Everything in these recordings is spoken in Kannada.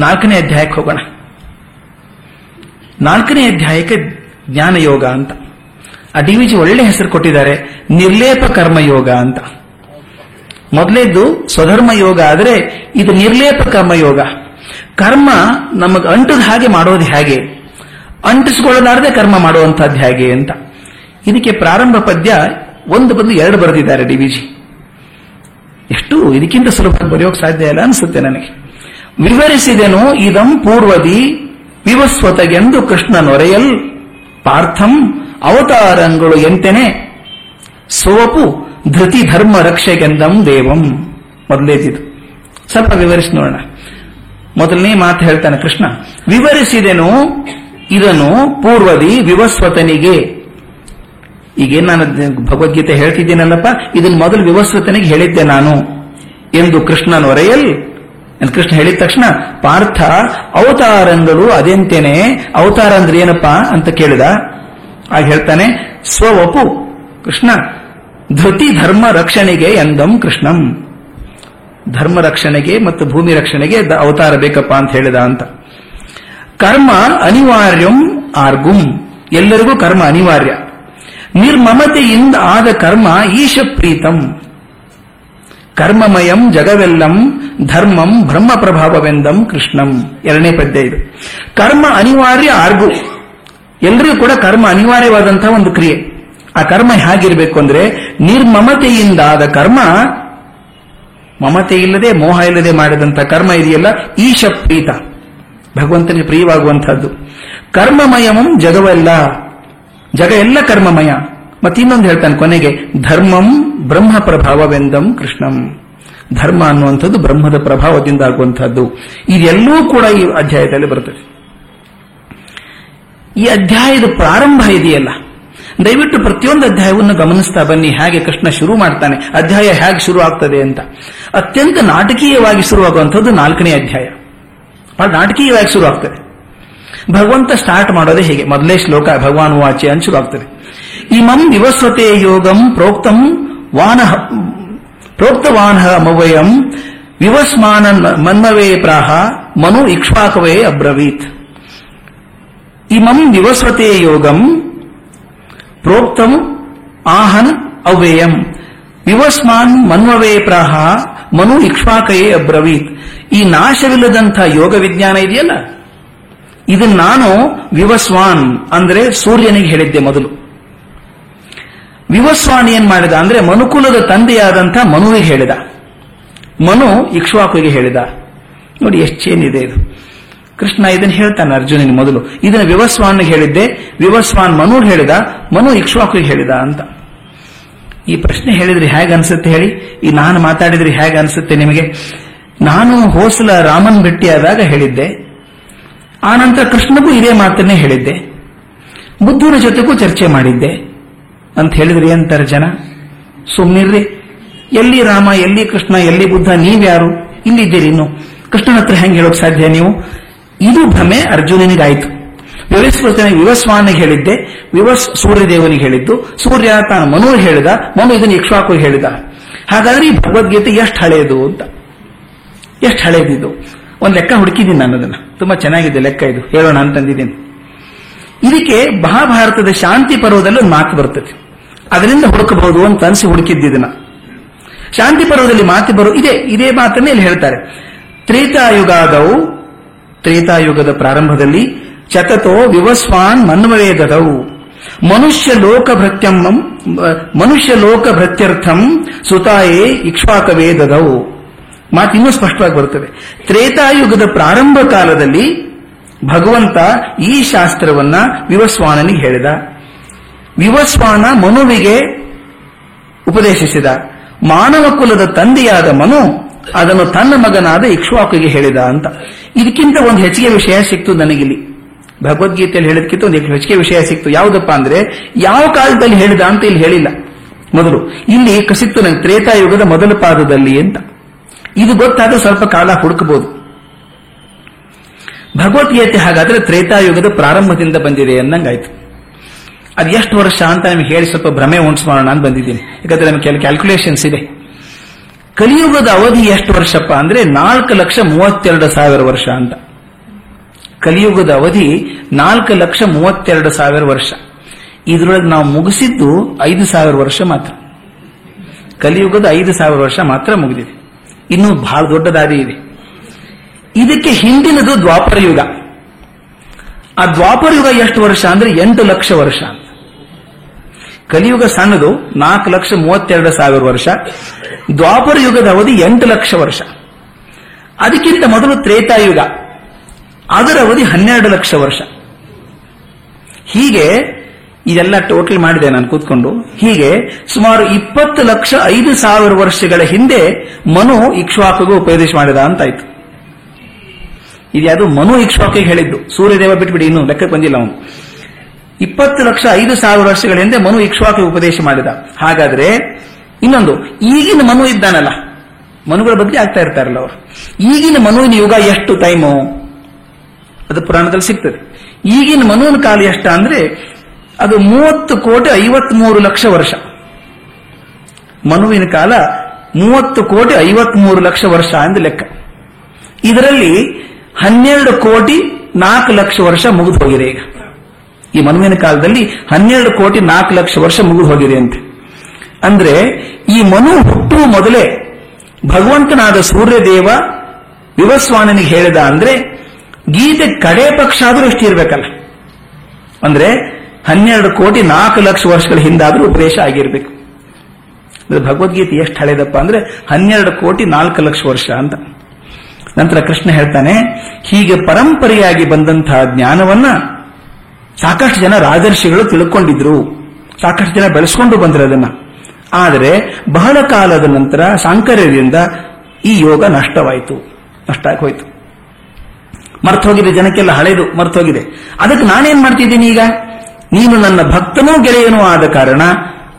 ನಾಲ್ಕನೇ ಅಧ್ಯಾಯಕ್ಕೆ ಹೋಗೋಣ. ನಾಲ್ಕನೇ ಅಧ್ಯಾಯಕ್ಕೆ ಜ್ಞಾನ ಯೋಗ ಅಂತ. ಆ ಡಿ ವಿಜಿ ಒಳ್ಳೆ ಹೆಸರು ಕೊಟ್ಟಿದ್ದಾರೆ, ನಿರ್ಲೇಪ ಕರ್ಮಯೋಗ ಅಂತ. ಮೊದಲೇದ್ದು ಸ್ವಧರ್ಮ ಯೋಗ ಆದರೆ ಇದು ನಿರ್ಲೇಪ ಕರ್ಮಯೋಗ. ಕರ್ಮ ನಮಗೆ ಅಂಟದ ಹಾಗೆ ಮಾಡೋದು ಹೇಗೆ? ಅಂಟಿಸಿಕೊಳ್ಳಲಾರದೆ ಕರ್ಮ ಮಾಡುವಂತಹದ್ದು ಹೇಗೆ ಅಂತ. ಇದಕ್ಕೆ ಪ್ರಾರಂಭ ಪದ್ಯ ಒಂದು ಬಂದು ಎರಡು ಬರೆದಿದ್ದಾರೆ ಡಿ ವಿಜಿ ಎಷ್ಟು ಇದಕ್ಕಿಂತ ಸುಲಭ ಬರೆಯೋಕೆ ಸಾಧ್ಯ ಇಲ್ಲ ಅನಿಸುತ್ತೆ ನನಗೆ. ವಿವರಿಸಿದೆನು, ಇದಂ ಪೂರ್ವದಿ ವಿವಸ್ವತಗೆಂದು ಕೃಷ್ಣ ನೊರೆಯಲ್ ಪಾರ್ಥಂ ಅವತಾರಂಗಳು ಎಂತೆನೆ. ಸೋಪು ಧೃತಿ ಧರ್ಮ ರಕ್ಷೆಗೆಂದಂ ದೇವಂ. ಮೊದಲೇದಿದು ಸ್ವಲ್ಪ ವಿವರಿಸಿ ನೋಡೋಣ. ಮೊದಲನೇ ಮಾತು ಹೇಳ್ತಾನೆ ಕೃಷ್ಣ. ವಿವರಿಸಿದೆನು, ಇದನ್ನು ಪೂರ್ವದಿ ವಿವಸ್ವತನಿಗೆ. ಈಗೇನು ನಾನು ಭಗವದ್ಗೀತೆ ಹೇಳ್ತಿದ್ದೀನಲ್ಲಪ್ಪ ಇದನ್ನು ಮೊದಲು ವಿವಸ್ವತನಿಗೆ ಹೇಳಿದ್ದೆ ನಾನು. ಎಂದು ಕೃಷ್ಣನ ಒರೆಯಲ್ ಕೃಷ್ಣ ಹೇಳಿದ ತಕ್ಷಣ, ಪಾರ್ಥ, ಅವತಾರಂಗಳು ಅದೆಂತೇನೆ. ಅವತಾರ ಅಂದ್ರೆ ಏನಪ್ಪಾ ಅಂತ ಕೇಳಿದ? ಆಗ ಹೇಳ್ತಾನೆ, ಸ್ವವಪು, ಕೃಷ್ಣ, ಧೃತಿ ಧರ್ಮ ರಕ್ಷಣೆಗೆ ಎಂದಂ ಕೃಷ್ಣಂ. ಧರ್ಮ ರಕ್ಷಣೆಗೆ ಮತ್ತು ಭೂಮಿ ರಕ್ಷಣೆಗೆ ಅವತಾರ ಬೇಕಪ್ಪ ಅಂತ ಹೇಳಿದ ಅಂತ. ಕರ್ಮ ಅನಿವಾರ್ಯಂ ಆರ್ಗುಂ. ಎಲ್ಲರಿಗೂ ಕರ್ಮ ಅನಿವಾರ್ಯ. ನಿರ್ಮಮತೆಯಿಂದ ಆದ ಕರ್ಮ ಈಶ ಪ್ರೀತಂ ಕರ್ಮಮಯಂ ಜಗವೆಲ್ಲಂ ಧರ್ಮಂ ಬ್ರಹ್ಮ ಪ್ರಭಾವವೆಂದಂ ಕೃಷ್ಣಂ. ಎರಡನೇ ಪದ್ಯ ಇದು. ಕರ್ಮ ಅನಿವಾರ್ಯ ಆರ್ಗು. ಎಲ್ಲರಿಗೂ ಕೂಡ ಕರ್ಮ ಅನಿವಾರ್ಯವಾದಂತಹ ಒಂದು ಕ್ರಿಯೆ. ಆ ಕರ್ಮ ಹೇಗಿರಬೇಕು ಅಂದ್ರೆ ನಿರ್ಮಮತೆಯಿಂದಾದ ಕರ್ಮ ಮಮತೆ ಇಲ್ಲದೆ ಮೋಹ ಇಲ್ಲದೆ ಮಾಡಿದಂಥ ಕರ್ಮ ಇದೆಯಲ್ಲ? ಈಶ ಪ್ರೀತ ಭಗವಂತನಿಗೆ ಪ್ರಿಯವಾಗುವಂತಹದ್ದು ಕರ್ಮಮಯಮಂ ಜಗವೆಲ್ಲ. ಜಗ ಎಲ್ಲ ಕರ್ಮಮಯ. ಮತ್ತಿನ್ನೊಂದು ಹೇಳ್ತಾನೆ ಕೊನೆಗೆ, ಧರ್ಮಂ ಬ್ರಹ್ಮ ಪ್ರಭಾವವೆಂದಂ ಕೃಷ್ಣಂ. ಧರ್ಮ ಅನ್ನುವಂಥದ್ದು ಬ್ರಹ್ಮದ ಪ್ರಭಾವದಿಂದ ಆಗುವಂತಹದ್ದು ಇದೆಲ್ಲವೂ ಕೂಡ ಈ ಅಧ್ಯಾಯದಲ್ಲಿ ಬರ್ತದೆ. ಈ ಅಧ್ಯಾಯದ ಪ್ರಾರಂಭ ಇದೆಯಲ್ಲ? ದಯವಿಟ್ಟು ಪ್ರತಿಯೊಂದು ಅಧ್ಯಾಯವನ್ನು ಗಮನಿಸ್ತಾ ಬನ್ನಿ, ಹೇಗೆ ಕೃಷ್ಣ ಶುರು ಮಾಡ್ತಾನೆ, ಅಧ್ಯಾಯ ಹೇಗೆ ಶುರು ಆಗ್ತದೆ ಅಂತ. ಅತ್ಯಂತ ನಾಟಕೀಯವಾಗಿ ಶುರುವಾಗುವಂಥದ್ದು ನಾಲ್ಕನೇ ಅಧ್ಯಾಯ. ಬಹಳ ನಾಟಕೀಯವಾಗಿ ಶುರು ಆಗ್ತದೆ. ಭಗವಂತ ಸ್ಟಾರ್ಟ್ ಮಾಡೋದೇ ಹೇಗೆ. ಮೊದಲೇ ಶ್ಲೋಕ, ಭಗವಾನ್ ವಾಚೆ ಅಂತ ಶುರು ಆಗ್ತದೆ. ಇಮಂ ವಿವಸ್ವತೆ ಯೋಗಂ ಪ್ರೋಕ್ತಂ ವಾನಃ ಪ್ರೋಕ್ತವಾನಃ ಮವಯಂ ವಿವಸ್ಮಾನ ಮನ್ಮವೇ ಪ್ರಾಹ ಮನು ಇಕ್ಷ್ವಾಕವೇ ಅಬ್ರವೀತ್ ಇಮಂ ವಿವಸ್ವತೆ ಯೋಗಂ ಪ್ರೋಕ್ತಂ ಆಹನ್ ಅವ್ಯಯಂ ವಿವಸ್ಮಾನ್ ಮನ್ವವೇ ಪ್ರಾಹ ಮನು ಇಕ್ಷ್ವಾಕಯೇ ಅಬ್ರವೀತ್ ಈ ನಾಶವಿಲ್ಲದಂಥ ಯೋಗ ವಿಜ್ಞಾನ ಇದೆಯಲ್ಲ? ಇದನ್ನ ನಾನು ವಿವಸ್ವಾನ್, ಅಂದ್ರೆ ಸೂರ್ಯನಿಗೆ ಹೇಳಿದ್ದೆ ಮೊದಲು. ವಿವಸ್ವಾನ್ ಏನ್ ಮಾಡಿದ? ಅಂದ್ರೆ ಮನುಕುಲದ ತಂದೆಯಾದಂಥ ಮನುವಿಗೆ ಹೇಳಿದ. ಮನು ಇಕ್ಷ್ವಾಕುವಿಗೆ ಹೇಳಿದ. ನೋಡಿ, ಎಷ್ಟು ಚೇನಿದೆ ಇದು. ಕೃಷ್ಣ ಇದನ್ನು ಹೇಳ್ತಾನೆ ಅರ್ಜುನಿನ ಮೊದಲು. ಇದನ್ನ ವಿವಸ್ವಾನ್ ಹೇಳಿದ್ದೆ. ವಿವಸ್ವಾನ್ ಮನು ಹೇಳಿದ, ಮನು ಇಕ್ಷ್ವಾಕುವಿಗೆ ಹೇಳಿದ ಅಂತ. ಈ ಪ್ರಶ್ನೆ ಹೇಳಿದ್ರೆ ಹೇಗೆ ಅನ್ಸುತ್ತೆ ಹೇಳಿ? ಈ ನಾನು ಮಾತಾಡಿದ್ರೆ ಹೇಗೆ ಅನ್ಸುತ್ತೆ ನಿಮಗೆ? ನಾನು ಹೋಸಲ ರಾಮನ್ ಭೇಟಿಯಾದಾಗ ಹೇಳಿದ್ದೆ. ಆನಂತರ ಕೃಷ್ಣಗೂ ಇದೇ ಮಾತನ್ನೇ ಹೇಳಿದ್ದೆ. ಬುದ್ಧನ ಜೊತೆಗೂ ಚರ್ಚೆ ಮಾಡಿದ್ದೆ. ಅಂತ ಹೇಳಿದ್ರೆ ಅಂತಾರೆ ಜನ? ಸುಮ್ಮನಿರ್ರಿ ಎಲ್ಲಿ ರಾಮ, ಎಲ್ಲಿ ಕೃಷ್ಣ, ಎಲ್ಲಿ ಬುದ್ಧ, ನೀವ್ಯಾರು? ಇಲ್ಲಿದ್ದೀರಿ ಇನ್ನು. ಕೃಷ್ಣನ ಹತ್ರ ಹೆಂಗೆ ಹೇಳೋಕ್ ಸಾಧ್ಯ ನೀವು? ಇದು ಭ್ರಮೆ ಅರ್ಜುನನಿಗಾಯಿತು. ವಿವಸ್ವತನ ವಿವಸ್ವಾನಿಗೆ ಹೇಳಿದ್ದೆ, ವಿವಸ್ ಸೂರ್ಯದೇವನಿಗೆ ಹೇಳಿದ್ದು, ಸೂರ್ಯ ತಾನು ಮನು ಹೇಳಿದ, ಮನು ಇದನ್ನು ಇಕ್ಷ್ವಾಕು ಹೇಳಿದ. ಹಾಗಾದ್ರೆ ಈ ಭಗವದ್ಗೀತೆ ಎಷ್ಟು ಹಳೆಯದು ಅಂತ. ಎಷ್ಟು ಹಳೆಯದಿದ್ದು ಒಂದು ಲೆಕ್ಕ ಹುಡುಕಿದ್ದೀನಿ ನಾನು ಅದನ್ನ. ತುಂಬಾ ಚೆನ್ನಾಗಿದೆ ಲೆಕ್ಕ ಇದು. ಹೇಳೋಣ ಅಂತಂದಿದ್ದೀನಿ ಇದಕ್ಕೆ ಮಹಾಭಾರತದ ಶಾಂತಿ ಪರ್ವದಲ್ಲಿ ಒಂದು ಮಾತು ಬರ್ತದೆ. ಅದರಿಂದ ಹುಡುಕಬಹುದು ಅಂತ ಅನಿಸಿ ಹುಡುಕಿದ್ದಿದನ ಶಾಂತಿ ಪರ್ವದಲ್ಲಿ ಮಾತಿ ಬರು ಇದೆ, ಇದೇ ಮಾತನ್ನೇ ಇಲ್ಲಿ ಹೇಳ್ತಾರೆ. ತ್ರೇತಾಯುಗಾದವು, ತ್ರೇತಾಯುಗದ ಪ್ರಾರಂಭದಲ್ಲಿ ಚತತೋ ವಿವಸ್ವಾನ್ ಮನ್ವವೇದದವು ಮನುಷ್ಯ ಲೋಕ ಭೃತ್ಯಂ ಮನುಷ್ಯ ಲೋಕ ಭೃತ್ಯರ್ಥಂ ಸುತಾಯೇ ಇಕ್ಷ್ವಾಕವೇದದವು. ಮಾತು ಇನ್ನೂ ಸ್ಪಷ್ಟವಾಗಿ ಬರುತ್ತದೆ ತ್ರೇತಾಯುಗದ ಪ್ರಾರಂಭ ಕಾಲದಲ್ಲಿ ಭಗವಂತ ಈ ಶಾಸ್ತ್ರವನ್ನ ವಿವಸ್ವಾನನಿಗೆ ಹೇಳಿದ. ವಿವಸ್ವಾನ ಮನುವಿಗೆ ಉಪದೇಶಿಸಿದ. ಮಾನವ ಕುಲದ ತಂದೆಯಾದ ಮನು ಅದನ್ನು ತನ್ನ ಮಗನಾದ ಇಕ್ಷ್ವಾಕುಗೆ ಹೇಳಿದ ಅಂತ. ಇದಕ್ಕಿಂತ ಒಂದು ಹೆಚ್ಚಿಗೆ ವಿಷಯ ಸಿಕ್ತು ನನಗಿಲ್ಲಿ. ಭಗವದ್ಗೀತೆಯಲ್ಲಿ ಹೇಳಿದಕ್ಕಿಂತ ಒಂದು ಹೆಚ್ಚಿಗೆ ವಿಷಯ ಸಿಕ್ತು. ಯಾವುದಪ್ಪ ಅಂದ್ರೆ, ಯಾವ ಕಾಲದಲ್ಲಿ ಹೇಳಿದ ಅಂತ ಇಲ್ಲಿ ಹೇಳಿಲ್ಲ. ಮೊದಲು, ಇಲ್ಲಿ ಕಸಿತ್ತು ನನಗೆ ತ್ರೇತಾಯುಗದ ಮೊದಲ ಪಾದದಲ್ಲಿ ಅಂತ. ಇದು ಗೊತ್ತಾದ ಸ್ವಲ್ಪ ಕಾಲ ಹುಡುಕಬಹುದು. ಭಗವದ್ಗೀತೆ ಹಾಗಾದ್ರೆ ತ್ರೇತಾಯುಗದ ಪ್ರಾರಂಭದಿಂದ ಬಂದಿದೆ ಅನ್ನಂಗಾಯ್ತು. ಅದು ಎಷ್ಟು ವರ್ಷ ಅಂತ ನಿಮಗೆ ಹೇಳಿ ಸ್ವಲ್ಪ ಭ್ರಮೆ ಉಂಟು ಅಂತ ಬಂದಿದ್ದೀನಿ. ಯಾಕಂದ್ರೆ ನಮಗೆ ಕೆಲವು ಕ್ಯಾಲ್ಕುಲೇಷನ್ಸ್ ಇದೆ. ಕಲಿಯುಗದ ಅವಧಿ ಎಷ್ಟು ವರ್ಷಪ್ಪ ಅಂದ್ರೆ ನಾಲ್ಕು ಲಕ್ಷ ಮೂವತ್ತೆರಡು ಸಾವಿರ ವರ್ಷ ಅಂತ. ಕಲಿಯುಗದ ಅವಧಿ ನಾಲ್ಕು ಲಕ್ಷ ಮೂವತ್ತೆರಡು ಸಾವಿರ ವರ್ಷ. ಇದರೊಳಗೆ ನಾವು ಮುಗಿಸಿದ್ದು ಐದು ಸಾವಿರ ವರ್ಷ ಮಾತ್ರ. ಕಲಿಯುಗದ ಐದು ಸಾವಿರ ವರ್ಷ ಮಾತ್ರ ಮುಗಿದಿದೆ. ಇನ್ನು ಬಹಳ ದೊಡ್ಡ ದಾರಿ ಇದೆ. ಇದಕ್ಕೆ ಹಿಂದಿನದು ದ್ವಾಪರ ಯುಗ. ಆ ದ್ವಾಪರ ಯುಗ ಎಷ್ಟು ವರ್ಷ ಅಂದ್ರೆ ಎಂಟು ಲಕ್ಷ ವರ್ಷ. ಅಂತ ಕಲಿಯುಗ ಸಣ್ಣದು, ನಾಲ್ಕು ಲಕ್ಷ ಮೂವತ್ತೆರಡು ಸಾವಿರ ವರ್ಷ, ದ್ವಾಪರ ಯುಗದ ಅವಧಿ ಎಂಟು ಲಕ್ಷ ವರ್ಷ. ಅದಕ್ಕಿಂತ ಮೊದಲು ತ್ರೇತಾಯುಗ, ಅದರ ಅವಧಿ ಹನ್ನೆರಡು ಲಕ್ಷ ವರ್ಷ. ಹೀಗೆ ಇದೆಲ್ಲ ಟೋಟಲ್ ಮಾಡಿದೆ ನಾನು ಕೂತ್ಕೊಂಡು. ಹೀಗೆ ಸುಮಾರು ಇಪ್ಪತ್ತು ಲಕ್ಷ ಐದು ಸಾವಿರ ವರ್ಷಗಳ ಹಿಂದೆ ಮನು ಇಕ್ಷ್ವಾಕಗೂ ಉಪದೇಶ ಮಾಡಿದ ಅಂತಾಯ್ತು. ಇದು ಯಾವುದು ಮನು ಇಕ್ಷ್ವಾಕಿಗೆ ಹೇಳಿದ್ದು. ಸೂರ್ಯದೇವ ಬಿಟ್ಬಿಡಿ, ಇನ್ನು ಲೆಕ್ಕ ಬಂದಿಲ್ಲ ಅವನು. ಇಪ್ಪತ್ತು ಲಕ್ಷ ಐದು ಸಾವಿರ ವರ್ಷಗಳ ಹಿಂದೆ ಮನು ಇಕ್ಷ್ವಾಕಿಗೆ ಉಪದೇಶ ಮಾಡಿದ. ಹಾಗಾದ್ರೆ, ಇನ್ನೊಂದು, ಈಗಿನ ಮನು ಇದ್ದಾನಲ್ಲ, ಮನುಗಳ ಬಗ್ಗೆ ಆಗ್ತಾ ಇರ್ತಾರಲ್ಲ ಅವರು. ಈಗಿನ ಮನುವಿನ ಯುಗ ಎಷ್ಟು ಟೈಮು? ಅದು ಪುರಾಣದಲ್ಲಿ ಸಿಗ್ತದೆ. ಈಗಿನ ಮನುವಿನ ಕಾಲ ಎಷ್ಟ ಅಂದ್ರೆ, ಅದು ಮೂವತ್ತು ಕೋಟಿ ಐವತ್ಮೂರು ಲಕ್ಷ ವರ್ಷ. ಮನುವಿನ ಕಾಲ ಮೂವತ್ತು ಕೋಟಿ ಐವತ್ಮೂರು ಲಕ್ಷ ವರ್ಷ ಎಂದು ಲೆಕ್ಕ. ಇದರಲ್ಲಿ ಹನ್ನೆರಡು ಕೋಟಿ ನಾಲ್ಕು ಲಕ್ಷ ವರ್ಷ ಮುಗಿದು ಹೋಗಿದೆ ಈಗ. ಈ ಮನುವಿನ ಕಾಲದಲ್ಲಿ ಹನ್ನೆರಡು ಕೋಟಿ ನಾಲ್ಕು ಲಕ್ಷ ವರ್ಷ ಮುಗಿದು ಹೋಗಿದೆ ಅಂತೆ. ಅಂದ್ರೆ ಈ ಮನು ಹುಟ್ಟುವ ಮೊದಲೇ ಭಗವಂತನಾದ ಸೂರ್ಯದೇವ ವಿವಸ್ವಾನನಿಗೆ ಹೇಳಿದ ಅಂದ್ರೆ ಗೀತೆ ಕಡೆ ಪಕ್ಷ ಆದರೂ ಇಷ್ಟು ಇರಬೇಕಲ್ಲ. ಅಂದ್ರೆ ಹನ್ನೆರಡು ಕೋಟಿ ನಾಲ್ಕು ಲಕ್ಷ ವರ್ಷಗಳ ಹಿಂದಾದ್ರೂ ಉಪದೇಶ ಆಗಿರ್ಬೇಕು. ಅಂದ್ರೆ ಭಗವದ್ಗೀತೆ ಎಷ್ಟು ಹಳೆದಪ್ಪ ಅಂದ್ರೆ ಹನ್ನೆರಡು ಕೋಟಿ ನಾಲ್ಕು ಲಕ್ಷ ವರ್ಷ ಅಂತ. ನಂತರ ಕೃಷ್ಣ ಹೇಳ್ತಾನೆ, ಹೀಗೆ ಪರಂಪರೆಯಾಗಿ ಬಂದಂತಹ ಜ್ಞಾನವನ್ನ ಸಾಕಷ್ಟು ಜನ ರಾಜರ್ಷಿಗಳು ತಿಳ್ಕೊಂಡಿದ್ರು. ಸಾಕಷ್ಟು ಜನ ಬೆಳೆಸ್ಕೊಂಡು ಬಂದ್ರು ಅದನ್ನ. ಆದರೆ ಬಹಳ ಕಾಲದ ನಂತರ ಸಾಂಕರ್ಯದಿಂದ ಈ ಯೋಗ ನಷ್ಟವಾಯಿತು. ನಷ್ಟ ಹೋಯ್ತು ಮರ್ತೋಗಿದೆ, ಜನಕ್ಕೆಲ್ಲ ಹಳೆದು ಮರ್ತೋಗಿದೆ. ಅದಕ್ಕೆ ನಾನೇನ್ ಮಾಡ್ತಿದ್ದೀನಿ ಈಗ? ನೀನು ನನ್ನ ಭಕ್ತನೂ ಗೆಳೆಯನೂ ಆದ ಕಾರಣ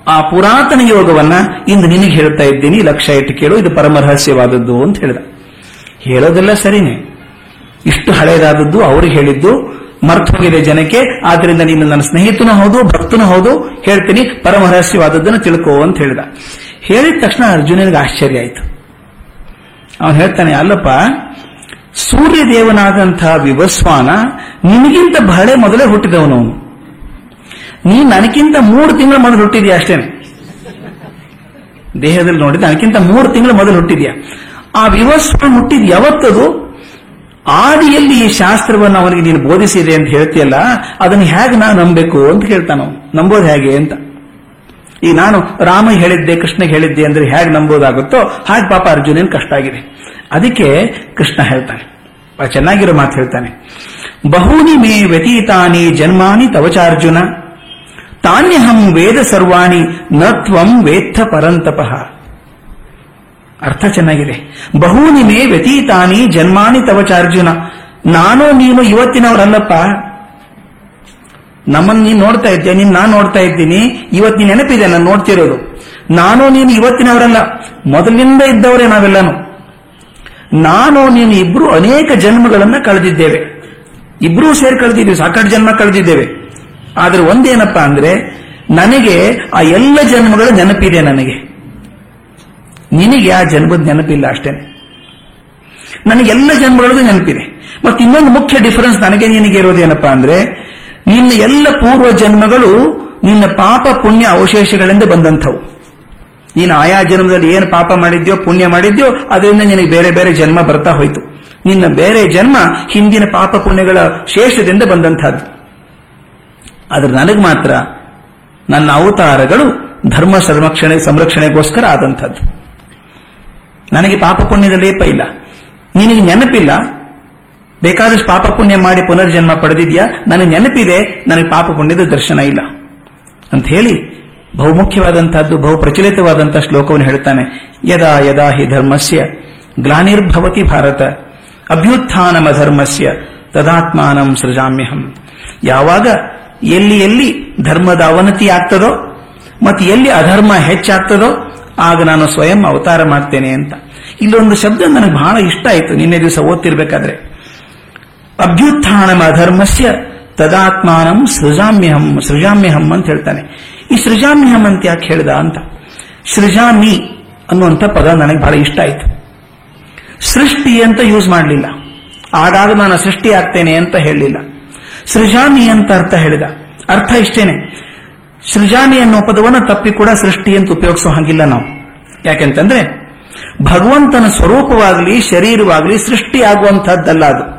ಆ ಪುರಾತನ ಯೋಗವನ್ನ ಇಂದು ನಿನಗೆ ಹೇಳ್ತಾ ಇದ್ದೀನಿ. ಲಕ್ಷ ಇಟ್ಟು ಕೇಳು. ಇದು ಪರಮ ರಹಸ್ಯವಾದದ್ದು ಅಂತ ಹೇಳಿದ. ಹೇಳೋದೆಲ್ಲ ಸರಿನೆ. ಇಷ್ಟು ಹಳೆಯದಾದದ್ದು ಅವರು ಹೇಳಿದ್ದು. ಮರ್ತು ಹೋಗಿದೆ ಜನಕ್ಕೆ, ಆದ್ರಿಂದ ನೀನು ನನ್ನ ಸ್ನೇಹಿತನೂ ಹೌದು, ಭಕ್ತನೂ ಹೌದು, ಹೇಳ್ತೀನಿ, ಪರಮ ರಹಸ್ಯವಾದದ್ದನ್ನು ತಿಳ್ಕೋ ಅಂತ ಹೇಳಿದ. ಹೇಳಿದ ತಕ್ಷಣ ಅರ್ಜುನನಿಗೆ ಆಶ್ಚರ್ಯ ಆಯಿತು. ಅವನು ಹೇಳ್ತಾನೆ, ಅಲ್ಲಪ್ಪ ಸೂರ್ಯ ದೇವನಾದಂತಹ ವಿವಸ್ವಾನ ನಿನಗಿಂತ ಬಹಳ ಮೊದಲೇ ಹುಟ್ಟಿದವನು. ಅವನು ನೀ ನನಗಿಂತ ಮೂರು ತಿಂಗಳ ಮೊದಲು ಹುಟ್ಟಿದ್ಯಾ ಅಷ್ಟೇನೆ? ದೇಹದಲ್ಲಿ ನೋಡಿದ ನನಗಿಂತ ಮೂರು ತಿಂಗಳ ಮೊದಲು ಹುಟ್ಟಿದ್ಯಾ? ಆ ವಿವಸ್ವಾನ ಹುಟ್ಟಿದ್ ಯಾವತ್ತದು? ಆದಿಯಲ್ಲಿ ಈ ಶಾಸ್ತ್ರವನ್ನು ಅವನಿಗೆ ನೀನು ಬೋಧಿಸಿದೆ ಅಂತ ಹೇಳ್ತೀಯಲ್ಲ, ಅದನ್ನು ಹೇಗೆ ನಾನು ನಂಬಬೇಕು ಅಂತ ಕೇಳ್ತಾನ ನಂಬೋದು ಹೇಗೆ ಅಂತ. ಈ ನಾನು ರಾಮ ಹೇಳಿದ್ದೆ ಕೃಷ್ಣಗೆ ಹೇಳಿದ್ದೆ ಅಂದ್ರೆ ಹೇಗೆ ನಂಬೋದಾಗುತ್ತೋ ಹಾಗೆ ಪಾಪ ಅರ್ಜುನನ್ ಕಷ್ಟ ಆಗಿದೆ. ಅದಕ್ಕೆ ಕೃಷ್ಣ ಹೇಳ್ತಾನೆ. ಚೆನ್ನಾಗಿರೋ ಮಾತು ಹೇಳ್ತಾನೆ. ಬಹೂನಿ ಮೇ ವ್ಯತೀತಾನಿ ಜನ್ಮಾನಿ ತವಚಾರ್ಜುನ, ತಾನ್ಯಹಂ ವೇದ ಸರ್ವಾಣಿ ನ ತ್ವಂ ವೇತ್ತ ಪರಂತಪಃ. ಅರ್ಥ ಚೆನ್ನಾಗಿದೆ. ಬಹು ಮೇ ವ್ಯತೀತಾನಿ ಜನ್ಮಾನಿ ತವಚಾರ್ಜುನ ನಾನು ನೀನು ಇವತ್ತಿನವರಲ್ಲಪ್ಪ. ನಮ್ಮನ್ನು ನೀನು ನೋಡ್ತಾ ಇದ್ದೆ ನೀನು ನಾನು ನೋಡ್ತಾ ಇದ್ದೀನಿ. ಇವತ್ತು ನೀನು ನೆನಪಿದೆ ನಾನು ನೋಡ್ತಿರೋದು. ನಾನು ನೀನು ಇವತ್ತಿನವರಲ್ಲ. ಮೊದಲಿಂದ ಇದ್ದವರೇ ನಾವೆಲ್ಲನು. ನಾನು ನೀನು ಇಬ್ರು ಅನೇಕ ಜನ್ಮಗಳನ್ನ ಕಳೆದಿದ್ದೇವೆ. ಇಬ್ರು ಸೇರಿ ಕಳೆದಿದ್ದೀವಿ. ಸಾಕಷ್ಟು ಜನ್ಮ ಕಳೆದಿದ್ದೇವೆ. ಆದ್ರೆ ಒಂದೇನಪ್ಪ ಅಂದ್ರೆ, ನನಗೆ ಆ ಎಲ್ಲ ಜನ್ಮಗಳ ನೆನಪಿದೆ ನನಗೆ. ನಿನಗೆ ಆ ಜನ್ಮದ ನೆನಪಿಲ್ಲ ಅಷ್ಟೇ. ನನಗೆಲ್ಲ ಜನ್ಮಗಳದ್ದು ನೆನಪಿದೆ. ಮತ್ತೆ ಇನ್ನೊಂದು ಮುಖ್ಯ ಡಿಫರೆನ್ಸ್ ನನಗೆ ನಿನಗೆ ಇರೋದೇನಪ್ಪಾ ಅಂದ್ರೆ, ನಿನ್ನ ಎಲ್ಲ ಪೂರ್ವ ಜನ್ಮಗಳು ನಿನ್ನ ಪಾಪ ಪುಣ್ಯ ಅವಶೇಷಗಳಿಂದ ಬಂದಂಥವು. ನೀನು ಆಯಾ ಜನ್ಮದಲ್ಲಿ ಏನು ಪಾಪ ಮಾಡಿದ್ಯೋ, ಪುಣ್ಯ ಮಾಡಿದ್ಯೋ, ಅದರಿಂದ ನಿನಗೆ ಬೇರೆ ಬೇರೆ ಜನ್ಮ ಬರ್ತಾ ಹೋಯ್ತು. ನಿನ್ನ ಬೇರೆ ಜನ್ಮ ಹಿಂದಿನ ಪಾಪ ಪುಣ್ಯಗಳ ಶೇಷದಿಂದ ಬಂದಂತಹದ್ದು ಆದ್ರೆ ನನಗೆ ಮಾತ್ರ ನನ್ನ ಅವತಾರಗಳು ಧರ್ಮ ಸಂರಕ್ಷಣೆ ಸಂರಕ್ಷಣೆಗೋಸ್ಕರ ಆದಂಥದ್ದು. ನನಗೆ ಪಾಪ ಪುಣ್ಯದ ಲೇಪ ಇಲ್ಲ. ನಿನಗೆ ನೆನಪಿಲ್ಲ? ಬೇಕಾದಷ್ಟು ಪಾಪ ಪುಣ್ಯ ಮಾಡಿ ಪುನರ್ಜನ್ಮ ಪಡೆದಿದ್ಯಾ? ನನಗೆ ನೆನಪಿದೆ, ನನಗೆ ಪಾಪ ಪುಣ್ಯದ ದರ್ಶನ ಇಲ್ಲ. ಅಂತ ಹೇಳಿ ಬಹುಮುಖ್ಯವಾದಂತಹದ್ದು ಬಹು ಪ್ರಚಲಿತವಾದಂತಹ ಶ್ಲೋಕವನ್ನು ಹೇಳ್ತಾನೆ ಯದಾ ಯದಾ ಹಿ ಧರ್ಮಸ್ಯ ಗ್ಲಾನಿರ್ಭವತಿ ಭಾರತ, ಅಭ್ಯುತ್ಥಾನಮ ಧರ್ಮಸ್ಯ ತದಾತ್ಮಾನಂ ಸೃಜಾಮ್ಯಹಂ. ಯಾವಾಗ ಎಲ್ಲಿ ಎಲ್ಲಿ ಧರ್ಮದ ಅವನತಿ ಆಗ್ತದೋ ಮತ್ತು ಎಲ್ಲಿ ಅಧರ್ಮ ಹೆಚ್ಚಾಗ್ತದೋ ಆಗ ನಾನು ಸ್ವಯಂ ಅವತಾರ ಮಾಡ್ತೇನೆ ಅಂತ. ಇಲ್ಲೊಂದು ಶಬ್ದ ನನಗೆ ಬಹಳ ಇಷ್ಟ ಆಯಿತು. ನಿನ್ನೆ ದಿವಸ ಓದ್ತಿರ್ಬೇಕಾದ್ರೆ. ಅಭ್ಯುತ್ಥಾನಮ ಅಧರ್ಮಸ್ಯ ತದಾತ್ಮಾನಂ ಸೃಜಾಮ್ಯಹಂ ಸೃಜಾಮ್ಯಹಂ ಅಂತ ಹೇಳ್ತಾನೆ. ಈ ಸೃಜಾಮ್ಯಹಂ ಅಂತ ಯಾಕೆ ಹೇಳ್ದ ಅಂತ. ಸೃಜಾಮಿ ಅನ್ನುವಂಥ ಪದ ನನಗೆ ಬಹಳ ಇಷ್ಟ ಆಯಿತು. ಸೃಷ್ಟಿ ಅಂತ ಯೂಸ್ ಮಾಡಲಿಲ್ಲ. ಆಗಾಗ ನಾನು ಸೃಷ್ಟಿ ಆಗ್ತೇನೆ ಅಂತ ಹೇಳಲಿಲ್ಲ ಸೃಜಾಮಿ ಅಂತ ಅರ್ಥ ಹೇಳಿದ. ಅರ್ಥ ಇಷ್ಟೇನೆ. ಸೃಜಾಮಿ ಅನ್ನೋ ಪದವನ್ನು ತಪ್ಪಿ ಕೂಡ ಸೃಷ್ಟಿ ಅಂತ ಉಪಯೋಗಿಸೋ ಹಾಗಿಲ್ಲ ನಾವು. ಯಾಕೆಂತಂದ್ರೆ ಭಗವಂತನ ಸ್ವರೂಪವಾಗಲಿ, ಶರೀರವಾಗಲಿ ಸೃಷ್ಟಿ ಆಗುವಂತಹದ್ದಲ್ಲ ಅದು.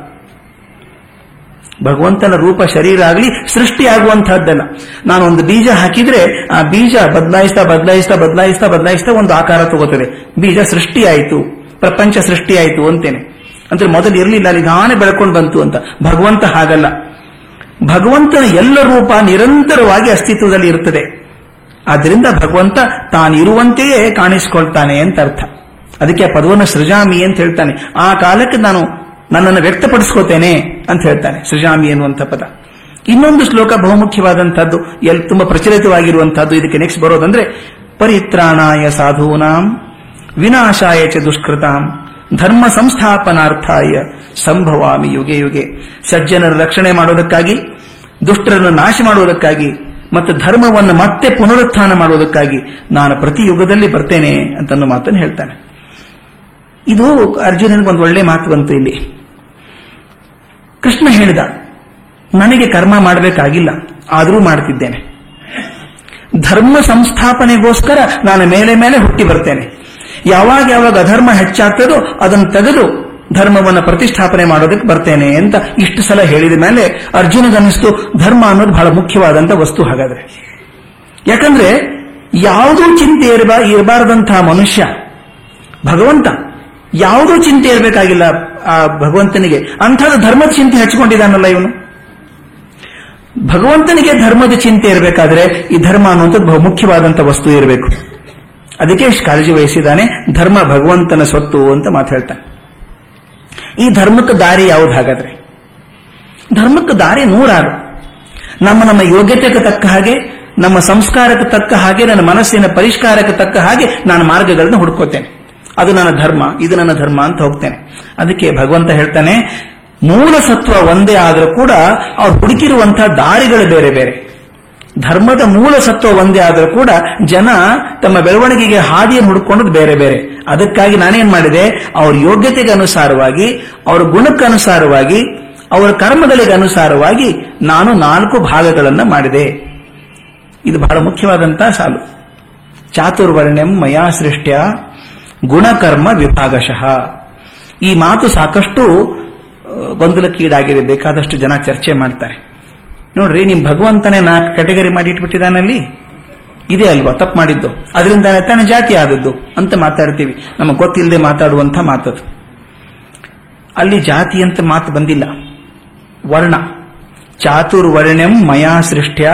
ಭಗವಂತನ ರೂಪ ಶರೀರ ಆಗಲಿ ಸೃಷ್ಟಿ ಆಗುವಂತಹದ್ದಲ್ಲ ನಾನು ಒಂದು ಬೀಜ ಹಾಕಿದ್ರೆ ಆ ಬೀಜ ಬದಲಾಯಿಸ್ತಾ ಬದಲಾಯಿಸ್ತಾ ಬದಲಾಯಿಸ್ತಾ ಬದಲಾಯಿಸ್ತಾ ಒಂದು ಆಕಾರ ತಗೋತದೆ. ಬೀಜ ಸೃಷ್ಟಿ ಆಯಿತು, ಪ್ರಪಂಚ ಸೃಷ್ಟಿ ಆಯಿತು ಅಂತೇನೆ. ಅಂದ್ರೆ ಮೊದಲು ಇರಲಿಲ್ಲ ನಾನೇ ಬೆಳ್ಕೊಂಡು ಬಂತು ಅಂತ. ಭಗವಂತ ಹಾಗಲ್ಲ. ಭಗವಂತನ ಎಲ್ಲ ರೂಪ ನಿರಂತರವಾಗಿ ಅಸ್ತಿತ್ವದಲ್ಲಿ ಇರುತ್ತದೆ ಆದ್ದರಿಂದ ಭಗವಂತ ತಾನಿರುವಂತೆಯೇ ಕಾಣಿಸಿಕೊಳ್ತಾನೆ ಅಂತ ಅರ್ಥ. ಅದಕ್ಕೆ ಪದವನ್ನು ಸೃಜಾಮಿ ಅಂತ ಹೇಳ್ತಾನೆ. ಆ ಕಾಲಕ್ಕೆ ನಾನು ನನ್ನನ್ನು ವ್ಯಕ್ತಪಡಿಸ್ಕೋತೇನೆ ಅಂತ ಹೇಳ್ತಾನೆ ಸೃಜಾಮಿ ಎನ್ನುವಂಥ ಪದ. ಇನ್ನೊಂದು ಶ್ಲೋಕ ಬಹುಮುಖ್ಯವಾದಂತಹದ್ದು ಎಲ್ಲಿ ತುಂಬಾ ಪ್ರಚಲಿತವಾಗಿರುವಂತಹದ್ದು ಇದಕ್ಕೆ ನೆಕ್ಸ್ಟ್ ಬರೋದಂದ್ರೆ, ಪರಿತ್ರಾಣಾಯ ಸಾಧೂನಾಂ, ವಿನಾಶಾಯ ಚ ದುಷ್ಕೃತಾಂ. ಧರ್ಮ ಸಂಸ್ಥಾಪನಾರ್ಥಾಯ ಸಂಭವಾಮಿ ಯುಗೆ ಯುಗೆ. ಸಜ್ಜನರ ರಕ್ಷಣೆ ಮಾಡುವುದಕ್ಕಾಗಿ ದುಷ್ಟರನ್ನು ನಾಶ ಮಾಡುವುದಕ್ಕಾಗಿ, ಮತ್ತು ಧರ್ಮವನ್ನು ಮತ್ತೆ ಪುನರುತ್ಥಾನ ಮಾಡುವುದಕ್ಕಾಗಿ ನಾನು ಪ್ರತಿ ಯುಗದಲ್ಲಿ ಬರ್ತೇನೆ ಅಂತನ್ನೋ ಮಾತನ್ನು ಹೇಳ್ತಾನೆ. ಇದು ಅರ್ಜುನನಿಗೆ ಒಂದು ಒಳ್ಳೆ ಮಾತು ಬಂತು ಇಲ್ಲಿ. ಕೃಷ್ಣ ಹೇಳಿದ, ನನಗೆ ಕರ್ಮ ಮಾಡಬೇಕಾಗಿಲ್ಲ, ಆದರೂ ಮಾಡ್ತಿದ್ದೇನೆ. ಧರ್ಮ ಸಂಸ್ಥಾಪನೆಗೋಸ್ಕರ ನಾನು ಮೇಲೆ ಮೇಲೆ ಹುಟ್ಟಿ ಬರ್ತೇನೆ. ಯಾವಾಗ ಯಾವಾಗ ಅಧರ್ಮ ಹೆಚ್ಚಾಗ್ತದೋ ಅದನ್ನು ತೆಗೆದು ಧರ್ಮವನ್ನು ಪ್ರತಿಷ್ಠಾಪನೆ ಮಾಡೋದಕ್ಕೆ ಬರ್ತೇನೆ ಅಂತ ಇಷ್ಟು ಸಲ ಹೇಳಿದ ಮೇಲೆ ಅರ್ಜುನಗನ್ನಿಸ್ತು ಧರ್ಮ ಅನ್ನೋದು ಬಹಳ ಮುಖ್ಯವಾದಂತ ವಸ್ತು ಹಾಗಾದ್ರೆ. ಯಾಕಂದ್ರೆ ಯಾವುದೂ ಚಿಂತೆ ಇರಬ ಇರಬಾರದಂತಹ ಮನುಷ್ಯ, ಭಗವಂತ ಯಾವುದೂ ಚಿಂತೆ ಇರಬೇಕಾಗಿಲ್ಲ, ಆ ಭಗವಂತನಿಗೆ. ಅಂಥದ್ದು ಧರ್ಮದ ಚಿಂತೆ ಹಚ್ಕೊಂಡಿದ್ದಾನಲ್ಲ ಇವನು. ಭಗವಂತನಿಗೆ ಧರ್ಮದ ಚಿಂತೆ ಇರಬೇಕಾದ್ರೆ ಈ ಧರ್ಮ ಅನ್ನುವಂಥದ್ದು ಬಹು ವಸ್ತು ಇರಬೇಕು. ಅದಕ್ಕೆ ಇಷ್ಟು ಕಾಳಜಿ ವಹಿಸಿದ್ದಾನೆ. ಧರ್ಮ ಭಗವಂತನ ಸ್ವತ್ತು ಅಂತ ಮಾತಾಡ್ತಾನೆ ಈ ಧರ್ಮಕ್ಕೆ ದಾರಿ ಯಾವುದು ಹಾಗಾದ್ರೆ? ಧರ್ಮಕ್ಕೆ ದಾರಿ ನೂರಾರು. ನಮ್ಮ ನಮ್ಮ ಯೋಗ್ಯತೆಗೆ ತಕ್ಕ ಹಾಗೆ, ನಮ್ಮ ಸಂಸ್ಕಾರಕ್ಕೆ ತಕ್ಕ ಹಾಗೆ, ನನ್ನ ಮನಸ್ಸಿನ ಪರಿಷ್ಕಾರಕ್ಕೆ ತಕ್ಕ ಹಾಗೆ ನಾನು ಮಾರ್ಗಗಳನ್ನು ಹುಡ್ಕೋತೇನೆ. ಅದು ನನ್ನ ಧರ್ಮ, ಇದು ನನ್ನ ಧರ್ಮ ಅಂತ ಹೋಗ್ತೇನೆ. ಅದಕ್ಕೆ ಭಗವಂತ ಹೇಳ್ತಾನೆ, ಮೂಲ ಸತ್ವ ಒಂದೇ ಆದರೂ ಕೂಡ ಅವ್ರು ಹುಡುಕಿರುವಂತಹ ದಾರಿಗಳು ಬೇರೆ ಬೇರೆ. ಧರ್ಮದ ಮೂಲ ಸತ್ವ ಒಂದೇ ಆದರೂ ಕೂಡ ಜನ ತಮ್ಮ ಬೆಳವಣಿಗೆಗೆ ಹಾದಿಯನ್ನು ಹುಡುಕೊಂಡದ್ದು ಬೇರೆ ಬೇರೆ. ಅದಕ್ಕಾಗಿ ನಾನೇನ್ ಮಾಡಿದೆ? ಅವ್ರ ಯೋಗ್ಯತೆಗೆ ಅನುಸಾರವಾಗಿ, ಅವರ ಗುಣಕ್ಕೆ ಅನುಸಾರವಾಗಿ, ಅವರ ಕರ್ಮಗಳಿಗೆ ಅನುಸಾರವಾಗಿ ನಾನು ನಾಲ್ಕು ಭಾಗಗಳನ್ನು ಮಾಡಿದೆ. ಇದು ಬಹಳ ಮುಖ್ಯವಾದಂತಹ ಸಾಲು. ಚಾತುರ್ವರ್ಣ್ಯಂ ಮಯಾ ಸೃಷ್ಟ್ಯ ಗುಣಕರ್ಮ ವಿಭಾಗಶಃ. ಈ ಮಾತು ಸಾಕಷ್ಟು ಗೊಂದಲಕ್ಕೀಡಾಗಿದೆ. ಬೇಕಾದಷ್ಟು ಜನ ಚರ್ಚೆ ಮಾಡ್ತಾರೆ. ನೋಡ್ರಿ, ನಿಮ್ ಭಗವಂತನೇ ನಾಲ್ಕು ಕ್ಯಾಟಗರಿ ಮಾಡಿ ಇಟ್ಬಿಟ್ಟಿದಾನಲ್ಲಿ ಇದೆ ಅಲ್ವಾ, ತಪ್ಪು ಮಾಡಿದ್ದು. ಅದರಿಂದ ತನ್ನ ಜಾತಿ ಆದದ್ದು ಅಂತ ಮಾತಾಡ್ತೀವಿ. ನಮಗೆ ಗೊತ್ತಿಲ್ಲದೆ ಮಾತಾಡುವಂತ ಮಾತದು. ಅಲ್ಲಿ ಜಾತಿ ಅಂತ ಮಾತು ಬಂದಿಲ್ಲ. ವರ್ಣ. ಚಾತುರ್ವರ್ಣ್ಯಂ ಮಯಾ ಸೃಷ್ಟ್ಯ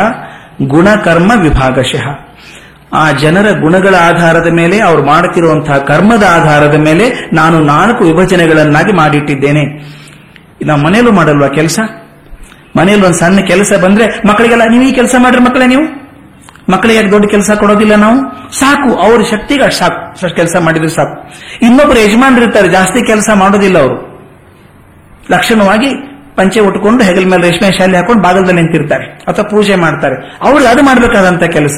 ಗುಣಕರ್ಮ ವಿಭಾಗಶಃ. ಆ ಜನರ ಗುಣಗಳ ಆಧಾರದ ಮೇಲೆ, ಅವ್ರು ಮಾಡುತ್ತಿರುವಂತಹ ಕರ್ಮದ ಆಧಾರದ ಮೇಲೆ ನಾನು ನಾಲ್ಕು ವಿಭಜನೆಗಳನ್ನಾಗಿ ಮಾಡಿಟ್ಟಿದ್ದೇನೆ. ನಾವು ಮನೆಯಲ್ಲೂ ಮಾಡಲ್ವಾ ಕೆಲಸ? ಮನೆಯಲ್ಲಿ ಒಂದು ಸಣ್ಣ ಕೆಲಸ ಬಂದ್ರೆ ಮಕ್ಕಳಿಗೆಲ್ಲ, ನೀವು ಈ ಕೆಲಸ ಮಾಡ್ರಿ ಮಕ್ಕಳೇ ನೀವು. ಮಕ್ಕಳಿಗೆ ದೊಡ್ಡ ಕೆಲಸ ಕೊಡೋದಿಲ್ಲ ನಾವು? ಸಾಕು, ಅವ್ರ ಶಕ್ತಿಗೆ ಅಷ್ಟು ಸಾಕು ಕೆಲಸ ಮಾಡಿದ್ರೆ ಸಾಕು. ಇನ್ನೊಬ್ಬರು ಯಜಮಾನ್ರಿರ್ತಾರೆ ಜಾಸ್ತಿ ಕೆಲಸ ಮಾಡೋದಿಲ್ಲ ಅವರು. ಲಕ್ಷಣವಾಗಿ ಪಂಚೆ ಉಟ್ಕೊಂಡು ಹೆಗಲ ಮೇಲೆ ರೇಷ್ಮೆ ಶಾಲೆ ಹಾಕೊಂಡು ಬಾಗಲದಲ್ಲಿ ನಿಂತಿರ್ತಾರೆ, ಅಥವಾ ಪೂಜೆ ಮಾಡ್ತಾರೆ. ಅವ್ರಿಗೆ ಅದು ಮಾಡಬೇಕಾದಂತ ಕೆಲಸ.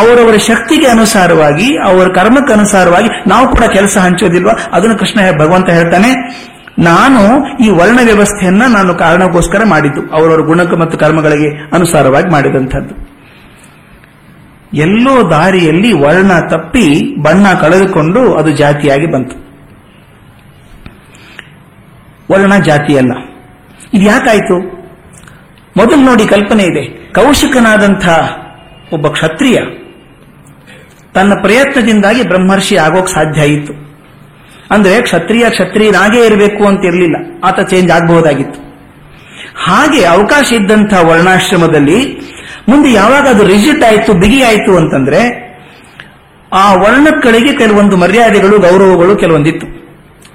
ಅವರವರ ಶಕ್ತಿಗೆ ಅನುಸಾರವಾಗಿ, ಅವರ ಕರ್ಮಕ್ಕೆ ಅನುಸಾರವಾಗಿ ನಾವು ಕೂಡ ಕೆಲಸ ಹಂಚೋದಿಲ್ವಾ? ಅದನ್ನು ಕೃಷ್ಣ ಭಗವಂತ ಹೇಳ್ತಾನೆ ನಾನು ಈ ವರ್ಣ ವ್ಯವಸ್ಥೆಯನ್ನ ನಾನು ಕಾರಣಕ್ಕೋಸ್ಕರ ಮಾಡಿದ್ದು. ಅವರವರ ಗುಣಕ ಮತ್ತು ಕರ್ಮಗಳಿಗೆ ಅನುಸಾರವಾಗಿ ಮಾಡಿದಂಥದ್ದು. ಎಲ್ಲೋ ದಾರಿಯಲ್ಲಿ ವರ್ಣ ತಪ್ಪಿ ಬಣ್ಣ ಕಳೆದುಕೊಂಡು ಅದು ಜಾತಿಯಾಗಿ ಬಂತು. ವರ್ಣ ಜಾತಿಯಲ್ಲ. ಇದು ಯಾಕಾಯ್ತು? ಮೊದಲು ನೋಡಿ ಕಲ್ಪನೆ ಇದೆ. ಕೌಶಿಕನಾದಂಥ ಒಬ್ಬ ಕ್ಷತ್ರಿಯ ತನ್ನ ಪ್ರಯತ್ನದಿಂದಾಗಿ ಬ್ರಹ್ಮರ್ಷಿ ಆಗೋಕ್ ಸಾಧ್ಯ ಆಯಿತು. ಅಂದ್ರೆ ಕ್ಷತ್ರಿಯ ಕ್ಷತ್ರಿಯನಾಗೇ ಇರಬೇಕು ಅಂತ ಇರಲಿಲ್ಲ. ಆತ ಚೇಂಜ್ ಆಗಬಹುದಾಗಿತ್ತು. ಹಾಗೆ ಅವಕಾಶ ಇದ್ದಂತಹ ವರ್ಣಾಶ್ರಮದಲ್ಲಿ ಮುಂದೆ ಯಾವಾಗ ಅದು ರಿಜಿಟ್ ಆಯಿತು, ಬಿಗಿ ಆಯಿತು ಅಂತಂದ್ರೆ ಆ ವರ್ಣಗಳಿಗೆ ಕೆಲವೊಂದು ಮರ್ಯಾದೆಗಳು, ಗೌರವಗಳು ಕೆಲವೊಂದಿತ್ತು.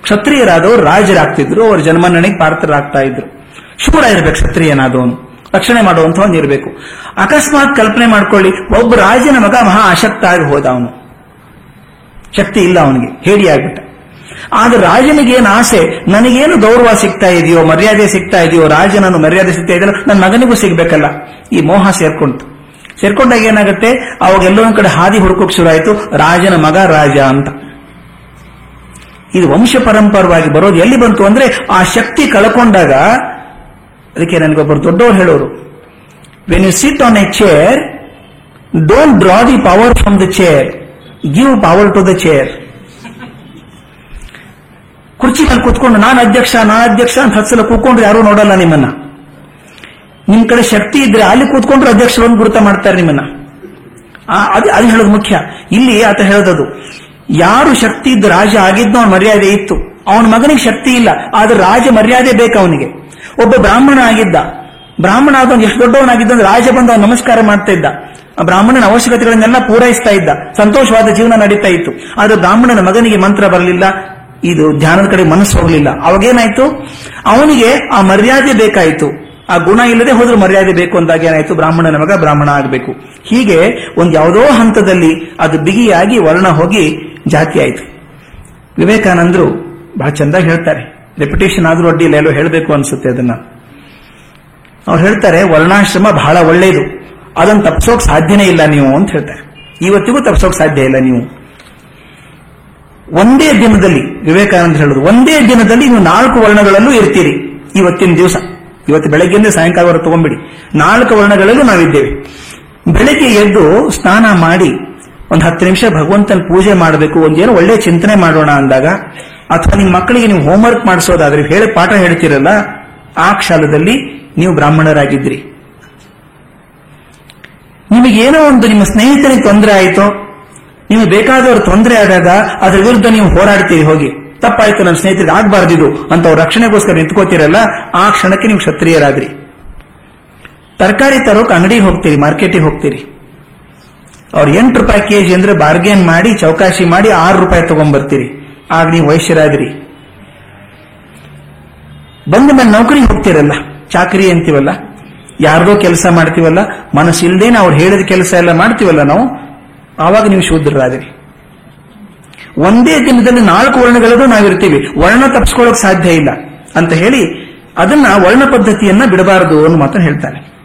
ಕ್ಷತ್ರಿಯರಾದವರು ರಾಜರಾಗ್ತಿದ್ರು, ಅವರ ಜನ್ಮನ್ನಣೆಗೆ ಪಾತ್ರರಾಗ್ತಾ ಇದ್ರು. ಶೂರ ಇರಬೇಕು ಕ್ಷತ್ರಿಯನಾದವನು. ರಕ್ಷಣೆ ಮಾಡುವಂಥವನು ಇರಬೇಕು. ಅಕಸ್ಮಾತ್ ಕಲ್ಪನೆ ಮಾಡ್ಕೊಳ್ಳಿ, ಒಬ್ಬ ರಾಜನ ಮಗ ಮಹಾ ಅಶಕ್ತ ಆಗಿ ಹೋದ ಅವನು ಶಕ್ತಿ ಇಲ್ಲ ಅವನಿಗೆ ಹೇಳಿ ಆಗ್ಬಿಟ್ಟ ಆದ್ರೆ ರಾಜನಿಗೆ ಏನು ಆಸೆ? ನನಗೇನು ಗೌರವ ಸಿಗ್ತಾ ಇದೆಯೋ, ಮರ್ಯಾದೆ ಸಿಗ್ತಾ ಇದೆಯೋ ರಾಜನನ್ನು ಮರ್ಯಾದೆ ಸಿಗ್ತಾ ಇದೆಯಲ್ಲ, ನನ್ನ ಮಗನಿಗೂ ಸಿಗ್ಬೇಕಲ್ಲ. ಈ ಮೋಹ ಸೇರ್ಕೊಂತು. ಸೇರ್ಕೊಂಡಾಗ ಏನಾಗುತ್ತೆ? ಅವಾಗ ಎಲ್ಲೊಂದ್ ಕಡೆ ಹಾದಿ ಹುಡುಕೋಕ್ ಶುರು ಆಯ್ತು ರಾಜನ ಮಗ ರಾಜ ಅಂತ. ಇದು ವಂಶ ಪರಂಪರವಾಗಿ ಬರೋದು ಎಲ್ಲಿ ಬಂತು ಅಂದ್ರೆ, ಆ ಶಕ್ತಿ ಕಳ್ಕೊಂಡಾಗ, ಅದಕ್ಕೆ ನನಗೊಬ್ಬರು ದೊಡ್ಡವರು ಹೇಳೋರು. When you sit on a chair don't draw the power from the chair give power to the chair ಕುರ್ಚಿ ಮೇಲೆ ಕುತ್ಕೊಂಡು, ನಾನು ಅಧ್ಯಕ್ಷ ನಾನು ಅಧ್ಯಕ್ಷ ಅಂತ ಹತ್ತು ಕೂತ್ಕೊಂಡ್ರೆ ಯಾರು ನೋಡಲ್ಲ ನಿಮ್ಮನ್ನ. ನಿಮ್ ಕಡೆ ಶಕ್ತಿ ಇದ್ರೆ ಅಲ್ಲಿ ಕೂತ್ಕೊಂಡ್ರೆ ಅಧ್ಯಕ್ಷರು ಒಂದು ಗುರುತ ಮಾಡ್ತಾರೆ ನಿಮ್ಮನ್ನ. ಅದು ಅದು ಹೇಳೋದು ಮುಖ್ಯ. ಇಲ್ಲಿ ಆತ ಹೇಳೋದದು, ಯಾರು ಶಕ್ತಿ ಇದ್ದು ರಾಜ ಆಗಿದ್ನೋ ಅವನ ಮರ್ಯಾದೆ ಇತ್ತು. ಅವನ ಮಗನಿಗೆ ಶಕ್ತಿ ಇಲ್ಲ, ಆದ್ರೆ ರಾಜ ಮರ್ಯಾದೆ ಬೇಕು ಅವನಿಗೆ. ಒಬ್ಬ ಬ್ರಾಹ್ಮಣ ಆಗಿದ್ದ, ಬ್ರಾಹ್ಮಣ ಆದವನು ಎಷ್ಟು ದೊಡ್ಡವನಾಗಿದ್ದ ಅಂದ್ರೆ ರಾಜ ಬಂದು ಅವನು ನಮಸ್ಕಾರ ಮಾಡ್ತಾ ಇದ್ದ. ಬ್ರಾಹ್ಮಣನ ಅವಶ್ಯಕತೆಗಳನ್ನೆಲ್ಲ ಪೂರೈಸ್ತಾ ಇದ್ದ, ಸಂತೋಷವಾದ ಜೀವನ ನಡೀತಾ ಇತ್ತು. ಆದ್ರೆ ಬ್ರಾಹ್ಮಣನ ಮಗನಿಗೆ ಮಂತ್ರ ಬರಲಿಲ್ಲ ಇದು ಧ್ಯಾನದ ಕಡೆ ಮನಸ್ಸು ಹೋಗಲಿಲ್ಲ. ಅವಾಗೇನಾಯ್ತು ಅವನಿಗೆ ಆ ಮರ್ಯಾದೆ ಬೇಕಾಯಿತು. ಆ ಗುಣ ಇಲ್ಲದೆ ಹೋದ್ರೆ ಮರ್ಯಾದೆ ಬೇಕು ಅಂದಾಗ ಏನಾಯ್ತು? ಬ್ರಾಹ್ಮಣ ಮಗ ಬ್ರಾಹ್ಮಣ ಆಗಬೇಕು. ಹೀಗೆ ಒಂದು ಯಾವುದೋ ಹಂತದಲ್ಲಿ ಅದು ಬಿಗಿಯಾಗಿ ವರ್ಣ ಹೋಗಿ ಜಾತಿ ಆಯಿತು. ವಿವೇಕಾನಂದರು ಬಹಳ ಚಂದ ಹೇಳ್ತಾರೆ. ರೆಪ್ಯುಟೇಷನ್ ಆದರೂ ಅಡ್ಡಿಲ್ಲ ಎಲ್ಲೋ ಹೇಳಬೇಕು ಅನ್ಸುತ್ತೆ ಅದನ್ನ. ಅವ್ರು ಹೇಳ್ತಾರೆ, ವರ್ಣಾಶ್ರಮ ಬಹಳ ಒಳ್ಳೆಯದು. ಅದನ್ನು ತಪ್ಪಿಸೋಕೆ ಸಾಧ್ಯನೇ ಇಲ್ಲ ನೀವು ಅಂತ ಹೇಳ್ತಾರೆ. ಇವತ್ತಿಗೂ ತಪ್ಪಿಸೋಕ್ ಸಾಧ್ಯ ಇಲ್ಲ ನೀವು. ಒಂದೇ ದಿನದಲ್ಲಿ, ವಿವೇಕಾನಂದ ಹೇಳುದು, ಒಂದೇ ದಿನದಲ್ಲಿ ನೀವು ನಾಲ್ಕು ವರ್ಣಗಳಲ್ಲೂ ಇರ್ತೀರಿ. ಇವತ್ತಿನ ದಿವಸ. ಇವತ್ತು ಬೆಳಗ್ಗೆಯಿಂದ ಸಾಯಂಕಾಲವರೆಗೆ ತಗೊಂಡ್ಬಿಡಿ ನಾಲ್ಕು ವರ್ಣಗಳಲ್ಲೂ ನಾವಿದ್ದೇವೆ. ಬೆಳಗ್ಗೆ ಎದ್ದು ಸ್ನಾನ ಮಾಡಿ, ಒಂದು ಹತ್ತು ನಿಮಿಷ ಭಗವಂತನ ಪೂಜೆ ಮಾಡಬೇಕು ಒಂದೇನೋ ಒಳ್ಳೆ ಚಿಂತನೆ ಮಾಡೋಣ ಅಂದಾಗ, ಅಥವಾ ನಿಮ್ಮ ಮಕ್ಕಳಿಗೆ ನೀವು ಹೋಮ್ವರ್ಕ್ ಮಾಡಿಸೋದಾದ್ರೆ ಹೇಳಿ ಪಾಠ ಹೇಳ್ತಿರಲ್ಲ, ಆ ಕ್ಷಾಲದಲ್ಲಿ ನೀವು ಬ್ರಾಹ್ಮಣರಾಗಿದ್ದೀರಿ. ನಿಮಗೇನೋ ಒಂದು ನಿಮ್ಮ ಸ್ನೇಹಿತನಿಗೆ ತೊಂದರೆ ಆಯಿತೋ ನಿಮಗೆ ಬೇಕಾದವರು ತೊಂದರೆ ಆದಾಗ ಅದರ ವಿರುದ್ಧ ನೀವು ಹೋರಾಡ್ತೀರಿ, ಹೋಗಿ. ತಪ್ಪಾಯ್ತು, ನನ್ನ ಸ್ನೇಹಿತರಿಗೆ ಆಗ್ಬಾರ್ದಿದು ಅಂತ ಅವ್ರ ರಕ್ಷಣೆಗೋಸ್ಕರ ನಿಂತ್ಕೋತಿರಲ್ಲ, ಆ ಕ್ಷಣಕ್ಕೆ ನೀವು ಕ್ಷತ್ರಿಯರಾದ್ರಿ ತರಕಾರಿ ತರೋಕೆ ಅಂಗಡಿಗೆ ಹೋಗ್ತೀರಿ, ಮಾರ್ಕೆಟಿಗೆ ಹೋಗ್ತೀರಿ. ಅವ್ರ ಎಂಟು ರೂಪಾಯಿ ಕೆಜಿ ಅಂದ್ರೆ ಬಾರ್ಗೇನ್ ಮಾಡಿ, ಚೌಕಾಶಿ ಮಾಡಿ ಆರು ರೂಪಾಯಿ ತಗೊಂಡ್ಬರ್ತೀರಿ ಆಗ ನೀವು ವಯಸ್ಸರಾದ್ರಿ ಬಂದ ಮೇಲೆ ನೌಕರಿ ಹೋಗ್ತಿರಲ್ಲ, ಚಾಕರಿ ಅಂತೀವಲ್ಲ, ಯಾರ್ದೋ ಕೆಲಸ ಮಾಡ್ತೀವಲ್ಲ, ಮನಸ್ಸಿಲ್ದೇನೆ ಅವ್ರು ಹೇಳಿದ ಕೆಲಸ ಎಲ್ಲ ಮಾಡ್ತೀವಲ್ಲ ನಾವು ಆವಾಗ ನೀವು ಶೂದ್ರರಾದಿರಿ. ಒಂದೇ ದಿನದಲ್ಲಿ ನಾಲ್ಕು ವರ್ಣಗಳಲ್ಲೂ ನಾವಿರ್ತೀವಿ ವರ್ಣ ತಪ್ಪಿಸ್ಕೊಳ್ಳೋಕೆ ಸಾಧ್ಯ ಇಲ್ಲ. ಅಂತ ಹೇಳಿ ಅದನ್ನ ವರ್ಣ ಪದ್ಧತಿಯನ್ನ ಬಿಡಬಾರದು ಅನ್ನೋ ಮಾತ್ರ ಹೇಳ್ತಾನೆ.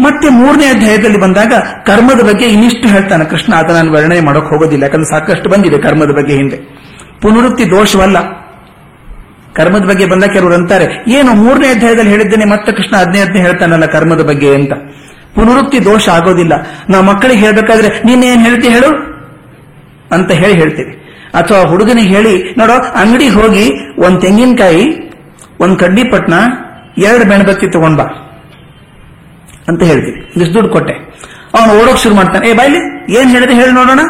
ಮತ್ತೆ ಮೂರನೇ ಅಧ್ಯಾಯದಲ್ಲಿ ಬಂದಾಗ ಕರ್ಮದ ಬಗ್ಗೆ ಇನ್ನಿಷ್ಟು ಹೇಳ್ತಾನೆ. ಕೃಷ್ಣ, ಆತ ನಾನು ವರ್ಣನೆ ಮಾಡೋಕೆ ಹೋಗೋದಿಲ್ಲ. ಯಾಕಂದ್ರೆ ಸಾಕಷ್ಟು ಬಂದಿದೆ ಕರ್ಮದ ಬಗ್ಗೆ ಹಿಂದೆ. ಪುನರುತ್ತಿ ದೋಷವಲ್ಲ. ಕರ್ಮದ ಬಗ್ಗೆ ಬಂದ ಕೆಲವರು ಅಂತಾರೆ, ಏನು ಮೂರನೇ ಅಧ್ಯಾಯದಲ್ಲಿ ಹೇಳಿದ್ದೇನೆ, ಮತ್ತೆ ಕೃಷ್ಣ ಹದಿನೈದನೇ ಹೇಳ್ತಾನಲ್ಲ ಕರ್ಮದ ಬಗ್ಗೆ ಅಂತ. ಪುನರುಕ್ತಿ ದೋಷ ಆಗೋದಿಲ್ಲ. ನಾ ಮಕ್ಕಳಿಗೆ ಹೇಳ್ಬೇಕಾದ್ರೆ, ನೀನೇನ್ ಹೇಳ್ತಿ ಹೇಳು? ಅಂತ ಹೇಳಿ ಹೇಳ್ತೀವಿ. ಅಥವಾ ಹುಡುಗನಿಗೆ ಹೇಳಿ, ನೋಡೋ, ಅಂಗಡಿಗೆ ಹೋಗಿ ಒಂದ್ ತೆಂಗಿನಕಾಯಿ, ಒಂದ್ ಕಡ್ಡಿ ಪಟ್ನ ಎರಡು ಬೆಣಬತ್ತಿ ತಗೊಂಡ್ ಬಾ. ಅಂತ ಹೇಳ್ತೀವಿ. ಇಷ್ಟು ದುಡ್ಡು ಕೊಟ್ಟೆ. ಅವನು ಓಡೋಕ್ ಶುರು ಮಾಡ್ತಾನೆ. ಏ, ಬಾಯ್ಲಿ, ಏನ್ ಹೇಳಿದೆ ಹೇಳಿ ನೋಡೋಣ.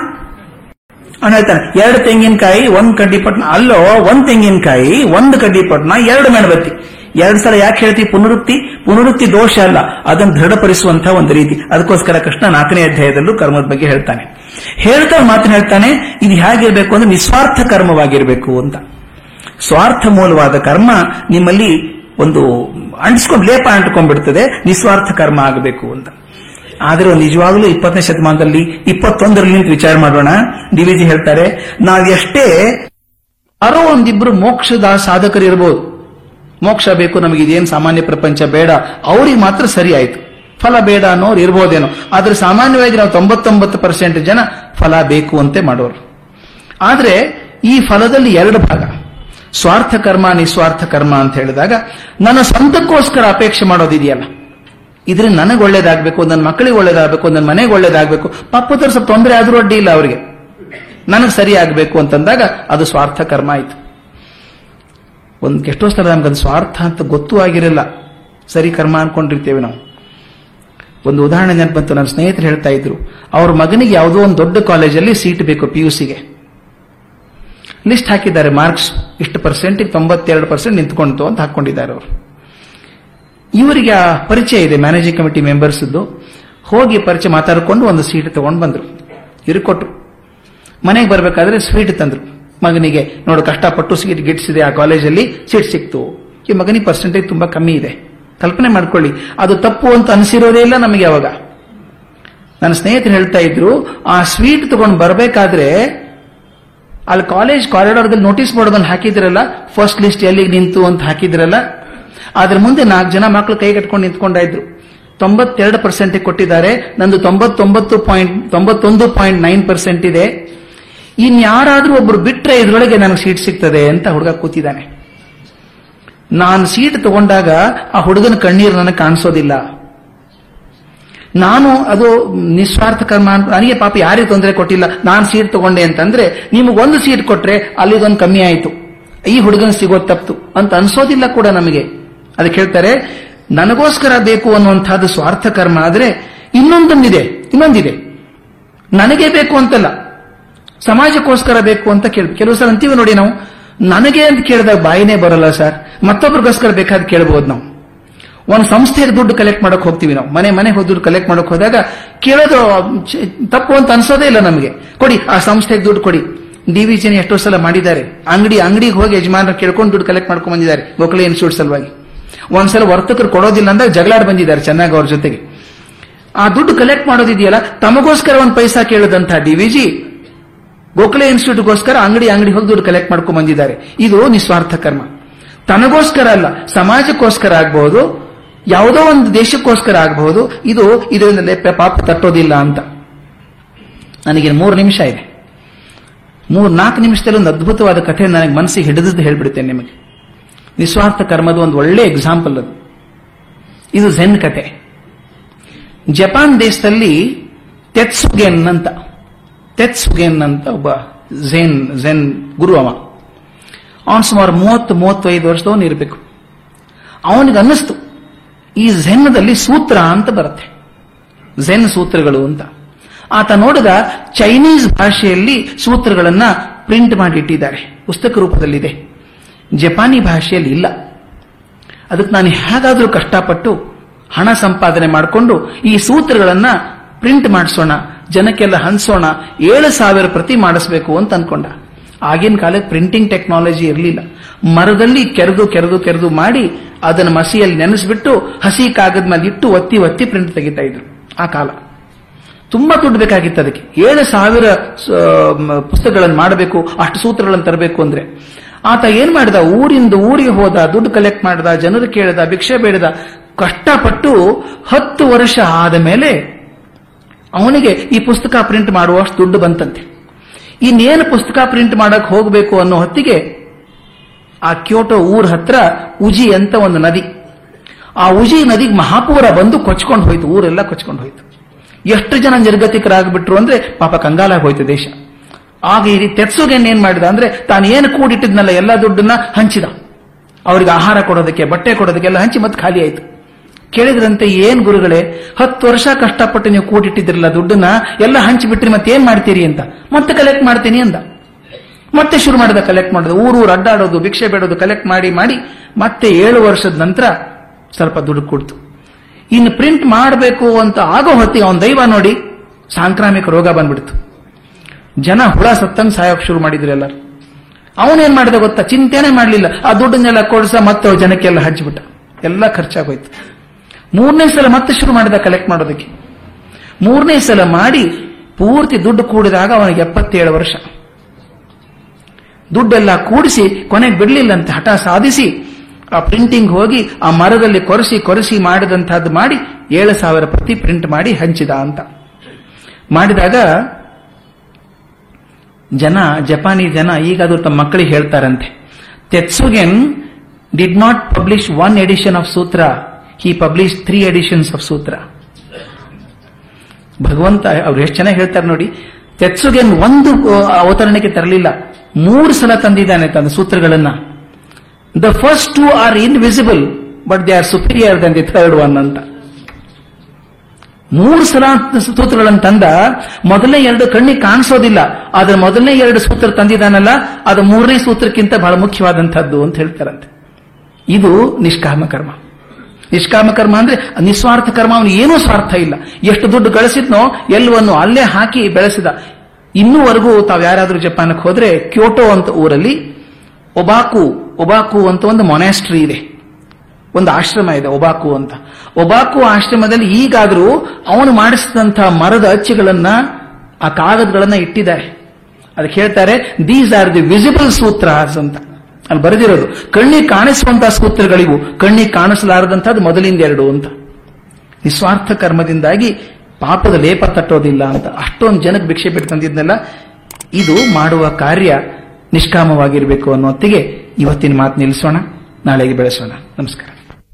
ಅವನು ಹೇಳ್ತಾನೆ, ಎರಡು ತೆಂಗಿನಕಾಯಿ, ಒಂದ್ ಕಡ್ಡಿ ಪಟ್ನ ಅಲ್ಲೋ, ಒಂದ್ ತೆಂಗಿನಕಾಯಿ, ಒಂದು ಕಡ್ಡಿ ಎರಡು ಮೆಣಬತ್ತಿ ಎರಡು ಸಲ ಯಾಕೆ ಹೇಳ್ತೀವಿ ಪುನರುಕ್ತಿ? ಪುನರುಕ್ತಿ ದೋಷ ಅಲ್ಲ. ಅದನ್ನು ದೃಢಪಡಿಸುವಂತಹ ಒಂದು ರೀತಿ. ಅದಕ್ಕೋಸ್ಕರ ಕೃಷ್ಣ ನಾಲ್ಕನೇ ಅಧ್ಯಾಯದಲ್ಲೂ ಕರ್ಮದ ಬಗ್ಗೆ ಹೇಳ್ತಾನೆ. ಹೇಳ್ತಾ ಮಾತನ್ನ ಹೇಳ್ತಾನೆ, ಇದು ಹೇಗಿರ್ಬೇಕು ಅಂದ್ರೆ ನಿಸ್ವಾರ್ಥ ಕರ್ಮವಾಗಿರ್ಬೇಕು ಅಂತ. ಸ್ವಾರ್ಥ ಮೂಲವಾದ ಕರ್ಮ ನಿಮ್ಮಲ್ಲಿ ಒಂದು ಅಂಟಿಸ್ಕೊಂಡು, ಲೇಪ ಅಂಟ್ಕೊಂಡ್ಬಿಡ್ತದೆ. ನಿಸ್ವಾರ್ಥ ಕರ್ಮ ಆಗಬೇಕು ಅಂತ. ಆದ್ರೆ ನಿಜವಾಗ್ಲೂ ಇಪ್ಪತ್ತನೇ ಶತಮಾನದಲ್ಲಿ, ಇಪ್ಪತ್ತೊಂದರಲ್ಲಿ ವಿಚಾರ ಮಾಡೋಣ. ಡಿವಿಜಿ ಹೇಳ್ತಾರೆ ನಾವೆಷ್ಟೇ ಯಾರೋ ಒಂದಿಬ್ರು ಮೋಕ್ಷದ ಸಾಧಕರು ಇರಬಹುದು ಮೋಕ್ಷ ಬೇಕು ನಮಗೆ ಇದೇನು ಸಾಮಾನ್ಯ ಪ್ರಪಂಚ ಬೇಡ, ಅವ್ರಿಗೆ ಮಾತ್ರ ಸರಿ ಆಯ್ತು ಫಲ ಬೇಡ ಅನ್ನೋರು ಇರ್ಬೋದೇನೋ. ಆದ್ರೆ ಸಾಮಾನ್ಯವಾಗಿ ನಾವು ತೊಂಬತ್ತೊಂಬತ್ತು ಪರ್ಸೆಂಟ್ ಜನ ಫಲ ಬೇಕು ಅಂತೆ ಮಾಡೋರು. ಆದ್ರೆ ಈ ಫಲದಲ್ಲಿ ಎರಡು ಭಾಗ. ಸ್ವಾರ್ಥ ಕರ್ಮ, ನಿಸ್ವಾರ್ಥ ಕರ್ಮ ಅಂತ ಹೇಳಿದಾಗ, ನನ್ನ ಸ್ವಂತಕ್ಕೋಸ್ಕರ ಅಪೇಕ್ಷೆ ಮಾಡೋದಿದೆಯಲ್ಲ. ಇದ್ರಿಂದ ನನಗೆ ಒಳ್ಳೇದಾಗಬೇಕು ನನ್ನ ಮಕ್ಕಳಿಗೆ ಒಳ್ಳೇದಾಗಬೇಕು ನನ್ನ ಮನೆಗೆ ಒಳ್ಳೇದಾಗಬೇಕು. ಪಾಪದವ್ರು ಸ್ವಲ್ಪ ತೊಂದರೆ ಆದರೂ ಅಡ್ಡಿ ಇಲ್ಲ ಅವರಿಗೆ. ನನಗೆ ಸರಿ ಆಗಬೇಕು ಅಂತಂದಾಗ ಅದು ಸ್ವಾರ್ಥ ಕರ್ಮ ಆಯ್ತು. ಒಂದು ಎಷ್ಟೋ ನಮ್ಗೆ ಅದು ಸ್ವಾರ್ಥ ಅಂತ ಗೊತ್ತೂ ಆಗಿರಲ್ಲ. ಸರಿ, ಕರ್ಮ ಅನ್ಕೊಂಡಿರ್ತೇವೆ ನಾವು. ಒಂದು ಉದಾಹರಣೆ ನೆನಪಂತು ನನ್ನ ಸ್ನೇಹಿತರು ಹೇಳ್ತಾ ಇದ್ರು. ಅವ್ರ ಮಗನಿಗೆ ಯಾವುದೋ ಒಂದು ದೊಡ್ಡ ಕಾಲೇಜಲ್ಲಿ ಸೀಟ್ ಬೇಕು ಪಿ ಯು ಸಿಗೆ. ಲಿಸ್ಟ್ ಹಾಕಿದ್ದಾರೆ ಮಾರ್ಕ್ಸ್. ಇಷ್ಟು ಪರ್ಸೆಂಟ್ ತೊಂಬತ್ತೆರಡು ಪರ್ಸೆಂಟ್ ನಿಂತ್ಕೊಂತು ಅಂತ ಹಾಕೊಂಡಿದ್ದಾರೆ ಅವರು. ಇವರಿಗೆ ಆ ಪರಿಚಯ ಇದೆ ಮ್ಯಾನೇಜಿಂಗ್ ಕಮಿಟಿ ಮೆಂಬರ್ಸ್ ಹೋಗಿ ಪರಿಚಯ ಮಾತಾಡಿಕೊಂಡು ಒಂದು ಸೀಟ್ ತಗೊಂಡು ಬಂದರು. ಇರು ಕೊಟ್ಟರು ಮನೆಗೆ ಬರಬೇಕಾದ್ರೆ ಸ್ವೀಟ್ ತಂದ್ರು. ಮಗನಿಗೆ, ನೋಡು, ಕಷ್ಟಪಟ್ಟು ಸೀಟ್ ಗಿಟ್ಸಿದೆ ಆ ಕಾಲೇಜಲ್ಲಿ, ಸೀಟ್ ಸಿಕ್ತು. ಈ ಮಗನಿಗೆ ಪರ್ಸೆಂಟೇಜ್ ತುಂಬಾ ಕಮ್ಮಿ ಇದೆ. ಕಲ್ಪನೆ ಮಾಡ್ಕೊಳ್ಳಿ, ಅದು ತಪ್ಪು ಅಂತ ಅನಿಸಿರೋದೇ ಇಲ್ಲ ನಮಗೆ ಅವಾಗ. ನನ್ನ ಸ್ನೇಹಿತರು ಹೇಳ್ತಾ ಇದ್ರು, ಆ ಸ್ವೀಟ್ ತಗೊಂಡು ಬರಬೇಕಾದ್ರೆ, ಅಲ್ಲಿ ಕಾಲೇಜ್ ಕಾರಿಡಾರ್ದಲ್ಲಿ ನೋಟಿಸ್ ಬೋರ್ಡ್ದಲ್ಲಿ ಹಾಕಿದ್ರಲ್ಲ ಫಸ್ಟ್ ಲಿಸ್ಟ್ ಎಲ್ಲಿಗೆ ನಿಂತು ಅಂತ ಹಾಕಿದ್ರಲ್ಲ, ಅದ್ರ ಮುಂದೆ ನಾಲ್ಕು ಜನ ಮಕ್ಕಳು ಕೈ ಕಟ್ಕೊಂಡು ನಿಂತ್ಕೊಂಡ ಇದ್ರು. ತೊಂಬತ್ತೆರಡು ಪರ್ಸೆಂಟ್ ಕೊಟ್ಟಿದ್ದಾರೆ, ನಂದು ತೊಂಬತ್ತೊಂಬತ್ತು ಪಾಯಿಂಟ್ ತೊಂಬತ್ತೊಂದು ಪಾಯಿಂಟ್ ನೈನ್ ಪರ್ಸೆಂಟ್ ಇದೆ. ಇನ್ಯಾರಾದ್ರೂ ಒಬ್ರು ಬಿಟ್ರೆ ಇದ್ರೊಳಗೆ ನನಗೆ ಸೀಟ್ ಸಿಗ್ತದೆ ಅಂತ ಹುಡುಗ ಕೂತಿದ್ದಾನೆ. ನಾನು ಸೀಟ್ ತಗೊಂಡಾಗ ಆ ಹುಡುಗನ ಕಣ್ಣೀರು ನನಗೆ ಕಾಣಿಸೋದಿಲ್ಲ. ನಾನು ಅದು ನಿಸ್ವಾರ್ಥ ಕರ್ಮ ಅಂತ ನನಗೆ ಪಾಪ ಯಾರಿಗೆ ತೊಂದರೆ ಕೊಟ್ಟಿಲ್ಲ. ನಾನು ಸೀಟ್ ತಗೊಂಡೆ ಅಂತಂದ್ರೆ ನಿಮಗೆ ಒಂದು ಸೀಟ್ ಕೊಟ್ರೆ ಅಲ್ಲಿಗೊಂದು ಕಮ್ಮಿ ಆಯಿತು. ಈ ಹುಡುಗನ ಸಿಗೋದು ತಪ್ಪು ಅಂತ ಅನ್ಸೋದಿಲ್ಲ ಕೂಡ ನಮಗೆ. ಅದಕ್ಕೆ ಹೇಳ್ತಾರೆ, ನನಗೋಸ್ಕರ ಬೇಕು ಅನ್ನುವಂಥದ್ದು ಸ್ವಾರ್ಥ ಕರ್ಮ ಆದ್ರೆ ಇನ್ನೊಂದೊಂದಿದೆ, ಇನ್ನೊಂದಿದೆ. ನನಗೆ ಬೇಕು ಅಂತಲ್ಲ. ಸಮಾಜಕ್ಕೋಸ್ಕರ ಬೇಕು ಅಂತ ಕೇಳ, ಕೆಲವು ಸಲ ಅಂತೀವಿ ನೋಡಿ ನಾವು, ನನಗೆ ಅಂತ ಕೇಳಿದಾಗ ಬಾಯಿನೇ ಬರಲ್ಲ ಸರ್. ಮತ್ತೊಬ್ರಿಗೋಸ್ಕರ ಬೇಕಾದ ಕೇಳಬಹುದು ನಾವು. ಒಂದು ಸಂಸ್ಥೆಗೆ ದುಡ್ಡು ಕಲೆಕ್ಟ್ ಮಾಡಕ್ ಹೋಗ್ತೀವಿ ನಾವು. ಮನೆ ಮನೆ ಹೋಗಿ ದುಡ್ಡು ಕಲೆಕ್ಟ್ ಮಾಡಕ್ ಹೋದಾಗ ಕೇಳೋದು ತಪ್ಪು ಅಂತ ಅನ್ಸೋದೇ ಇಲ್ಲ ನಮಗೆ. ಕೊಡಿ, ಆ ಸಂಸ್ಥೆಗೆ ದುಡ್ಡು ಕೊಡಿ. ಡಿವಿಜನ್ ಎಷ್ಟೋ ಸಲ ಮಾಡಿದ್ದಾರೆ. ಅಂಗಡಿ, ಅಂಗಡಿಗೆ ಹೋಗಿ ಯಜಮಾನರು ಕೇಳ್ಕೊಂಡು ದುಡ್ಡು ಕಲೆಕ್ಟ್ ಮಾಡ್ಕೊಂಡು ಬಂದಿದ್ದಾರೆ ಗೋಖಲೆ ಇನ್ಸ್ಟಿಟ್ಯೂಟ್ ಸಲುವಾಗಿ. ಒಂದ್ಸಲ ವರ್ತಕರು ಕೊಡೋದಿಲ್ಲ ಅಂದಾಗ ಜಗಳಾಡ್ ಬಂದಿದ್ದಾರೆ ಚೆನ್ನಾಗಿ ಅವ್ರ ಜೊತೆಗೆ. ಆ ದುಡ್ಡು ಕಲೆಕ್ಟ್ ಮಾಡೋದಿದೆಯಲ್ಲ, ತಮಗೋಸ್ಕರ ಒಂದು ಪೈಸಾ ಕೇಳದಂತ ಡಿವಿಜಿ ಗೋಖಲೆ ಇನ್ಸ್ಟಿಟ್ಯೂಟ್ಗೋಸ್ಕರ ಅಂಗಡಿ ಅಂಗಡಿ ಹೋಗಿ ದುಡ್ಡು ಕಲೆಕ್ಟ್ ಮಾಡ್ಕೊಂಡು ಬಂದಿದ್ದಾರೆ. ಇದು ನಿಸ್ವಾರ್ಥ ಕರ್ಮ. ತನಗೋಸ್ಕರ ಅಲ್ಲ, ಸಮಾಜಕ್ಕೋಸ್ಕರ ಆಗಬಹುದು, ಯಾವುದೋ ಒಂದು ದೇಶಕ್ಕೋಸ್ಕರ ಆಗಬಹುದು, ಇದು ಇದರಿಂದ ಲೆಪ್ಪ ಪಾಪ ತಟ್ಟೋದಿಲ್ಲ ಅಂತ. ನನಗೆ ಮೂರು ನಿಮಿಷ ಇದೆ. ಮೂರ್ ನಾಲ್ಕು ನಿಮಿಷದಲ್ಲಿ ಒಂದು ಅದ್ಭುತವಾದ ಕಥೆ ನನಗೆ ಮನಸ್ಸಿಗೆ ಹಿಡಿದದ್ದು ಹೇಳ್ಬಿಡ್ತೇನೆ ನಿಮಗೆ. ನಿಸ್ವಾರ್ಥ ಕರ್ಮದ ಒಂದು ಒಳ್ಳೆ ಎಕ್ಸಾಂಪಲ್ ಅದು. ಇದು ಝೆನ್ ಕತೆ ಜಪಾನ್ ದೇಶದಲ್ಲಿ ತೆತ್ಸುಗೆನ್ ಅಂತ. ತೆತ್ಸುಗೆನ್ ಅಂತ ಒಬ್ಬ ಝೇನ್, ಝೆನ್ ಗುರು ಅವ ಅವನು ಸುಮಾರು ಮೂವತ್ತು, ಮೂವತ್ತೈದು ವರ್ಷದವನು ಇರಬೇಕು. ಅವನಿಗೆ ಅನ್ನಿಸ್ತು, ಈ ಝೆನ್ನದಲ್ಲಿ ಸೂತ್ರ ಅಂತ ಬರುತ್ತೆ. ಝೆನ್ ಸೂತ್ರಗಳು ಅಂತ. ಆತ ನೋಡಿದ ಚೈನೀಸ್ ಭಾಷೆಯಲ್ಲಿ ಸೂತ್ರಗಳನ್ನ ಪ್ರಿಂಟ್ ಮಾಡಿ ಇಟ್ಟಿದ್ದಾರೆ. ಪುಸ್ತಕ ರೂಪದಲ್ಲಿದೆ. ಜಪಾನಿ ಭಾಷೆಯಲ್ಲಿ ಇಲ್ಲ. ಅದಕ್ಕೆ ನಾನು ಹೇಗಾದರೂ ಕಷ್ಟಪಟ್ಟು ಹಣ ಸಂಪಾದನೆ ಮಾಡಿಕೊಂಡು ಈ ಸೂತ್ರಗಳನ್ನ ಪ್ರಿಂಟ್ ಮಾಡಿಸೋಣ ಜನಕ್ಕೆಲ್ಲ ಹಂಚೋಣ ಏಳು ಸಾವಿರ ಪ್ರತಿ ಮಾಡಿಸ್ಬೇಕು ಅಂತ ಅನ್ಕೊಂಡ. ಆಗಿನ ಕಾಲಕ್ಕೆ ಪ್ರಿಂಟಿಂಗ್ ಟೆಕ್ನಾಲಜಿ ಇರಲಿಲ್ಲ. ಮರದಲ್ಲಿ ಕೆರೆದು ಕೆರೆದು ಕೆರೆದು ಮಾಡಿ ಅದನ್ನು ಮಸಿಯಲ್ಲಿ ನೆನೆಸ್ಬಿಟ್ಟು ಹಸಿ ಕಾಗದ ಮೇಲೆ ಇಟ್ಟು ಒತ್ತಿ ಒತ್ತಿ ಪ್ರಿಂಟ್ ತೆಗಿತಾ ಇದ್ರು. ಆ ಕಾಲ. ತುಂಬಾ ದುಡ್ಡು ಬೇಕಾಗಿತ್ತು ಅದಕ್ಕೆ. ಏಳು ಸಾವಿರ ಪುಸ್ತಕಗಳನ್ನು ಮಾಡಬೇಕು, ಅಷ್ಟು ಸೂತ್ರಗಳನ್ನು ತರಬೇಕು ಅಂದ್ರೆ. ಆತ ಏನ್ ಮಾಡಿದ? ಊರಿಂದ ಊರಿಗೆ ಹೋದ, ದುಡ್ಡು ಕಲೆಕ್ಟ್ ಮಾಡಿದ, ಜನರು ಕೇಳಿದ, ಭಿಕ್ಷೆ ಬೇಡದ, ಕಷ್ಟಪಟ್ಟು ಹತ್ತು ವರ್ಷ ಆದ ಮೇಲೆ ಅವನಿಗೆ ಈ ಪುಸ್ತಕ ಪ್ರಿಂಟ್ ಮಾಡುವಷ್ಟು ದುಡ್ಡು ಬಂತಂತೆ. ಇನ್ನೇನು ಪುಸ್ತಕ ಪ್ರಿಂಟ್ ಮಾಡಕ್ ಹೋಗಬೇಕು ಅನ್ನೋ ಹೊತ್ತಿಗೆ ಆ ಕ್ಯೋಟೋ ಊರ್ ಹತ್ರ ಉಜಿ ಅಂತ ಒಂದು ನದಿ. ಆ ಉಜಿ ನದಿಗೆ ಮಹಾಪೂರ ಬಂದು ಕೊಚ್ಕೊಂಡು ಹೋಯ್ತು, ಊರೆಲ್ಲ ಕೊಚ್ಕೊಂಡು ಹೋಯ್ತು. ಎಷ್ಟು ಜನ ನಿರ್ಗತಿಕರಾಗ್ಬಿಟ್ರು ಅಂದ್ರೆ ಪಾಪ ಕಂಗಾಲಾಗಿ ಹೋಯ್ತು ದೇಶ. ಆಗ ರೀತಿ ತೆತ್ಸುಗೆನ್ ಏನ್ ಮಾಡಿದ ಅಂದ್ರೆ ತಾನು ಏನು ಕೂಡಿಟ್ಟಿದ್ನಲ್ಲ ಎಲ್ಲ ದುಡ್ಡನ್ನ ಹಂಚಿದ. ಅವ್ರಿಗೆ ಆಹಾರ ಕೊಡೋದಕ್ಕೆ, ಬಟ್ಟೆ ಕೊಡೋದಕ್ಕೆಲ್ಲ ಹಂಚಿ ಮತ್ತೆ ಖಾಲಿ ಆಯ್ತು. ಕೇಳಿದ್ರಂತೆ, ಏನ್ ಗುರುಗಳೇ, ಹತ್ತು ವರ್ಷ ಕಷ್ಟಪಟ್ಟು ನೀವು ಕೂಡಿಟ್ಟಿದ್ರಲ್ಲ ದುಡ್ಡನ್ನ, ಎಲ್ಲ ಹಂಚಿಬಿಟ್ರಿ ಮತ್ತೆ ಏನ್ ಮಾಡ್ತೀರಿ ಅಂತ? ಮತ್ತೆ ಕಲೆಕ್ಟ್ ಮಾಡ್ತೀನಿ, ಅಂದ. ಮತ್ತೆ ಶುರು ಮಾಡಿದ ಕಲೆಕ್ಟ್ ಮಾಡೋದು ಊರೂರು ಅಡ್ಡಾಡೋದು, ಭಿಕ್ಷೆ ಬೇಡೋದು ಕಲೆಕ್ಟ್ ಮಾಡಿ ಮಾಡಿ, ಮತ್ತೆ ಏಳು ವರ್ಷದ ನಂತರ ಸ್ವಲ್ಪ ದುಡ್ಡು ಕೊಡ್ತು. ಇನ್ನು ಪ್ರಿಂಟ್ ಮಾಡಬೇಕು ಅಂತ ಆಗೋ ಹೊತ್ತಿಗೆ ಅವನ ದೈವ ನೋಡಿ, ಸಾಂಕ್ರಾಮಿಕ ರೋಗ ಬಂದ್ಬಿಡ್ತು. ಜನ ಹುಳ ಸತ್ತಂಗ್ ಸಾಯೋಕ್ ಶುರು ಮಾಡಿದ್ರು ಎಲ್ಲರೂ. ಅವನೇನ್ ಮಾಡಿದ ಗೊತ್ತಾ? ಚಿಂತೆನೆ ಮಾಡಲಿಲ್ಲ. ಆ ದುಡ್ಡನ್ನೆಲ್ಲ ಕೊಡ್ಸ ಮತ್ತೆ ಜನಕ್ಕೆಲ್ಲ ಹಚ್ಚಿಬಿಟ್ಟ ಎಲ್ಲ ಖರ್ಚಾಗೋಯ್ತು. ಮೂರನೇ ಸಲ ಮತ್ತೆ ಶುರು ಮಾಡಿದ ಕಲೆಕ್ಟ್ ಮಾಡೋದಕ್ಕೆ. ಮೂರನೇ ಸಲ ಮಾಡಿ ಪೂರ್ತಿ ದುಡ್ಡು ಕೂಡಿದಾಗ ಅವನಿಗೆ ಎಪ್ಪತ್ತೇಳು ವರ್ಷ. ದುಡ್ಡೆಲ್ಲ ಕೂಡಿಸಿ ಕೊನೆಗೆ ಅಂತ ಹಠ ಸಾಧಿಸಿ ಆ ಪ್ರಿಂಟಿಂಗ್ ಹೋಗಿ ಆ ಮರದಲ್ಲಿ ಕೊರೆಸಿ ಕೊರೆಸಿ ಮಾಡಿದಂತಹದ್ದು ಮಾಡಿ ಏಳು ಸಾವಿರ ಪ್ರತಿ ಪ್ರಿಂಟ್ ಮಾಡಿ ಹಂಚಿದ ಅಂತ. ಮಾಡಿದಾಗ ಜನ, ಜಪಾನಿ ಜನ ಈಗ ಅದು ತಮ್ಮ ಮಕ್ಕಳಿಗೆ ಹೇಳ್ತಾರಂತೆ Tetsugen did not publish one edition of sutra he publish three editions of sutra ಭಗವಂತ ಅವ್ರು ಎಷ್ಟು ಚೆನ್ನಾಗಿ ಹೇಳ್ತಾರೆ ನೋಡಿ, ತೆತ್ಸುಗೆನ್ ಒಂದು ಅವತರಣೆಗೆ ತರಲಿಲ್ಲ. ಮೂರು ಸಲ ತಂದಿದ್ದಾನೆ ತನ್ನ ಸೂತ್ರಗಳನ್ನ. The first two are invisible but they are superior than the third one ಅಂತ. ಮೂರು ಸಲ ಸೂತ್ರಗಳನ್ನು ತಂದ, ಮೊದಲನೇ ಎರಡು ಕಣ್ಣಿಗೆ ಕಾಣಿಸೋದಿಲ್ಲ. ಆದ್ರೆ ಮೊದಲನೇ ಎರಡು ಸೂತ್ರ ತಂದಿದ್ದಾನಲ್ಲ, ಅದು ಮೂರನೇ ಸೂತ್ರಕ್ಕಿಂತ ಬಹಳ ಮುಖ್ಯವಾದಂತಹದ್ದು ಅಂತ ಹೇಳ್ತಾರಂತೆ. ಇದು ನಿಷ್ಕಾಮ ಕರ್ಮ. ನಿಷ್ಕಾಮ ಕರ್ಮ ಅಂದ್ರೆ ನಿಸ್ವಾರ್ಥ ಕರ್ಮ, ಅವನು ಏನೂ ಸ್ವಾರ್ಥ ಇಲ್ಲ. ಎಷ್ಟು ದುಡ್ಡು ಗಳಿಸಿದ್ನೋ, ಎಲ್ಲವನ್ನು ಅಲ್ಲೇ ಹಾಕಿ ಬೆಳೆಸಿದ. ಇನ್ನೂವರೆಗೂ ತಾವು ಯಾರಾದರೂ ಜಪಾನಕ್ಕೆ ಹೋದ್ರೆ, ಕ್ಯೋಟೋ ಅಂತ ಊರಲ್ಲಿ ಒಬಾಕು ಒಬಾಕು ಅಂತ ಒಂದು ಮೊನಾಸ್ಟ್ರಿ ಇದೆ. ಒಂದು ಆಶ್ರಮ ಇದೆ, ಒಬಾಕು ಅಂತ. ಒಬಾಕು ಆಶ್ರಮದಲ್ಲಿ ಈಗಾದರೂ ಅವನು ಮಾಡಿಸಿದಂತಹ ಮರದ ಅಚ್ಚುಗಳನ್ನ ಆ ಕಾಗದಗಳನ್ನ ಇಟ್ಟಿದ್ದಾರೆ. ಅದಕ್ಕೆ ಹೇಳ್ತಾರೆ these are the visible sutras ಅಂತ. ಅಲ್ಲಿ ಬರೆದಿರೋದು, ಕಣ್ಣಿ ಕಾಣಿಸುವಂತಹ ಸೂತ್ರಗಳಿಗೂ ಕಣ್ಣಿಗೆ ಕಾಣಿಸಲಾರದಂತಹದ್ದು ಮೊದಲಿಂದ ಎರಡು ಅಂತ. ನಿಸ್ವಾರ್ಥ ಕರ್ಮದಿಂದಾಗಿ ಪಾಪದ ಲೇಪ ತಟ್ಟೋದಿಲ್ಲ ಅಂತ. ಅಷ್ಟೊಂದು ಜನಕ್ಕೆ ಭಿಕ್ಷೆ ಬಿಟ್ಟು ತಂದಿದ್ನೆಲ್ಲ, ಇದು ಮಾಡುವ ಕಾರ್ಯ ನಿಷ್ಕಾಮವಾಗಿರಬೇಕು ಅನ್ನೋತ್ತಿಗೆ ಇವತ್ತಿನ ಮಾತು ನಿಲ್ಲಿಸೋಣ ನಾಳೆಗೆ ಬೆಳೆಸೋಣ. ನಮಸ್ಕಾರ.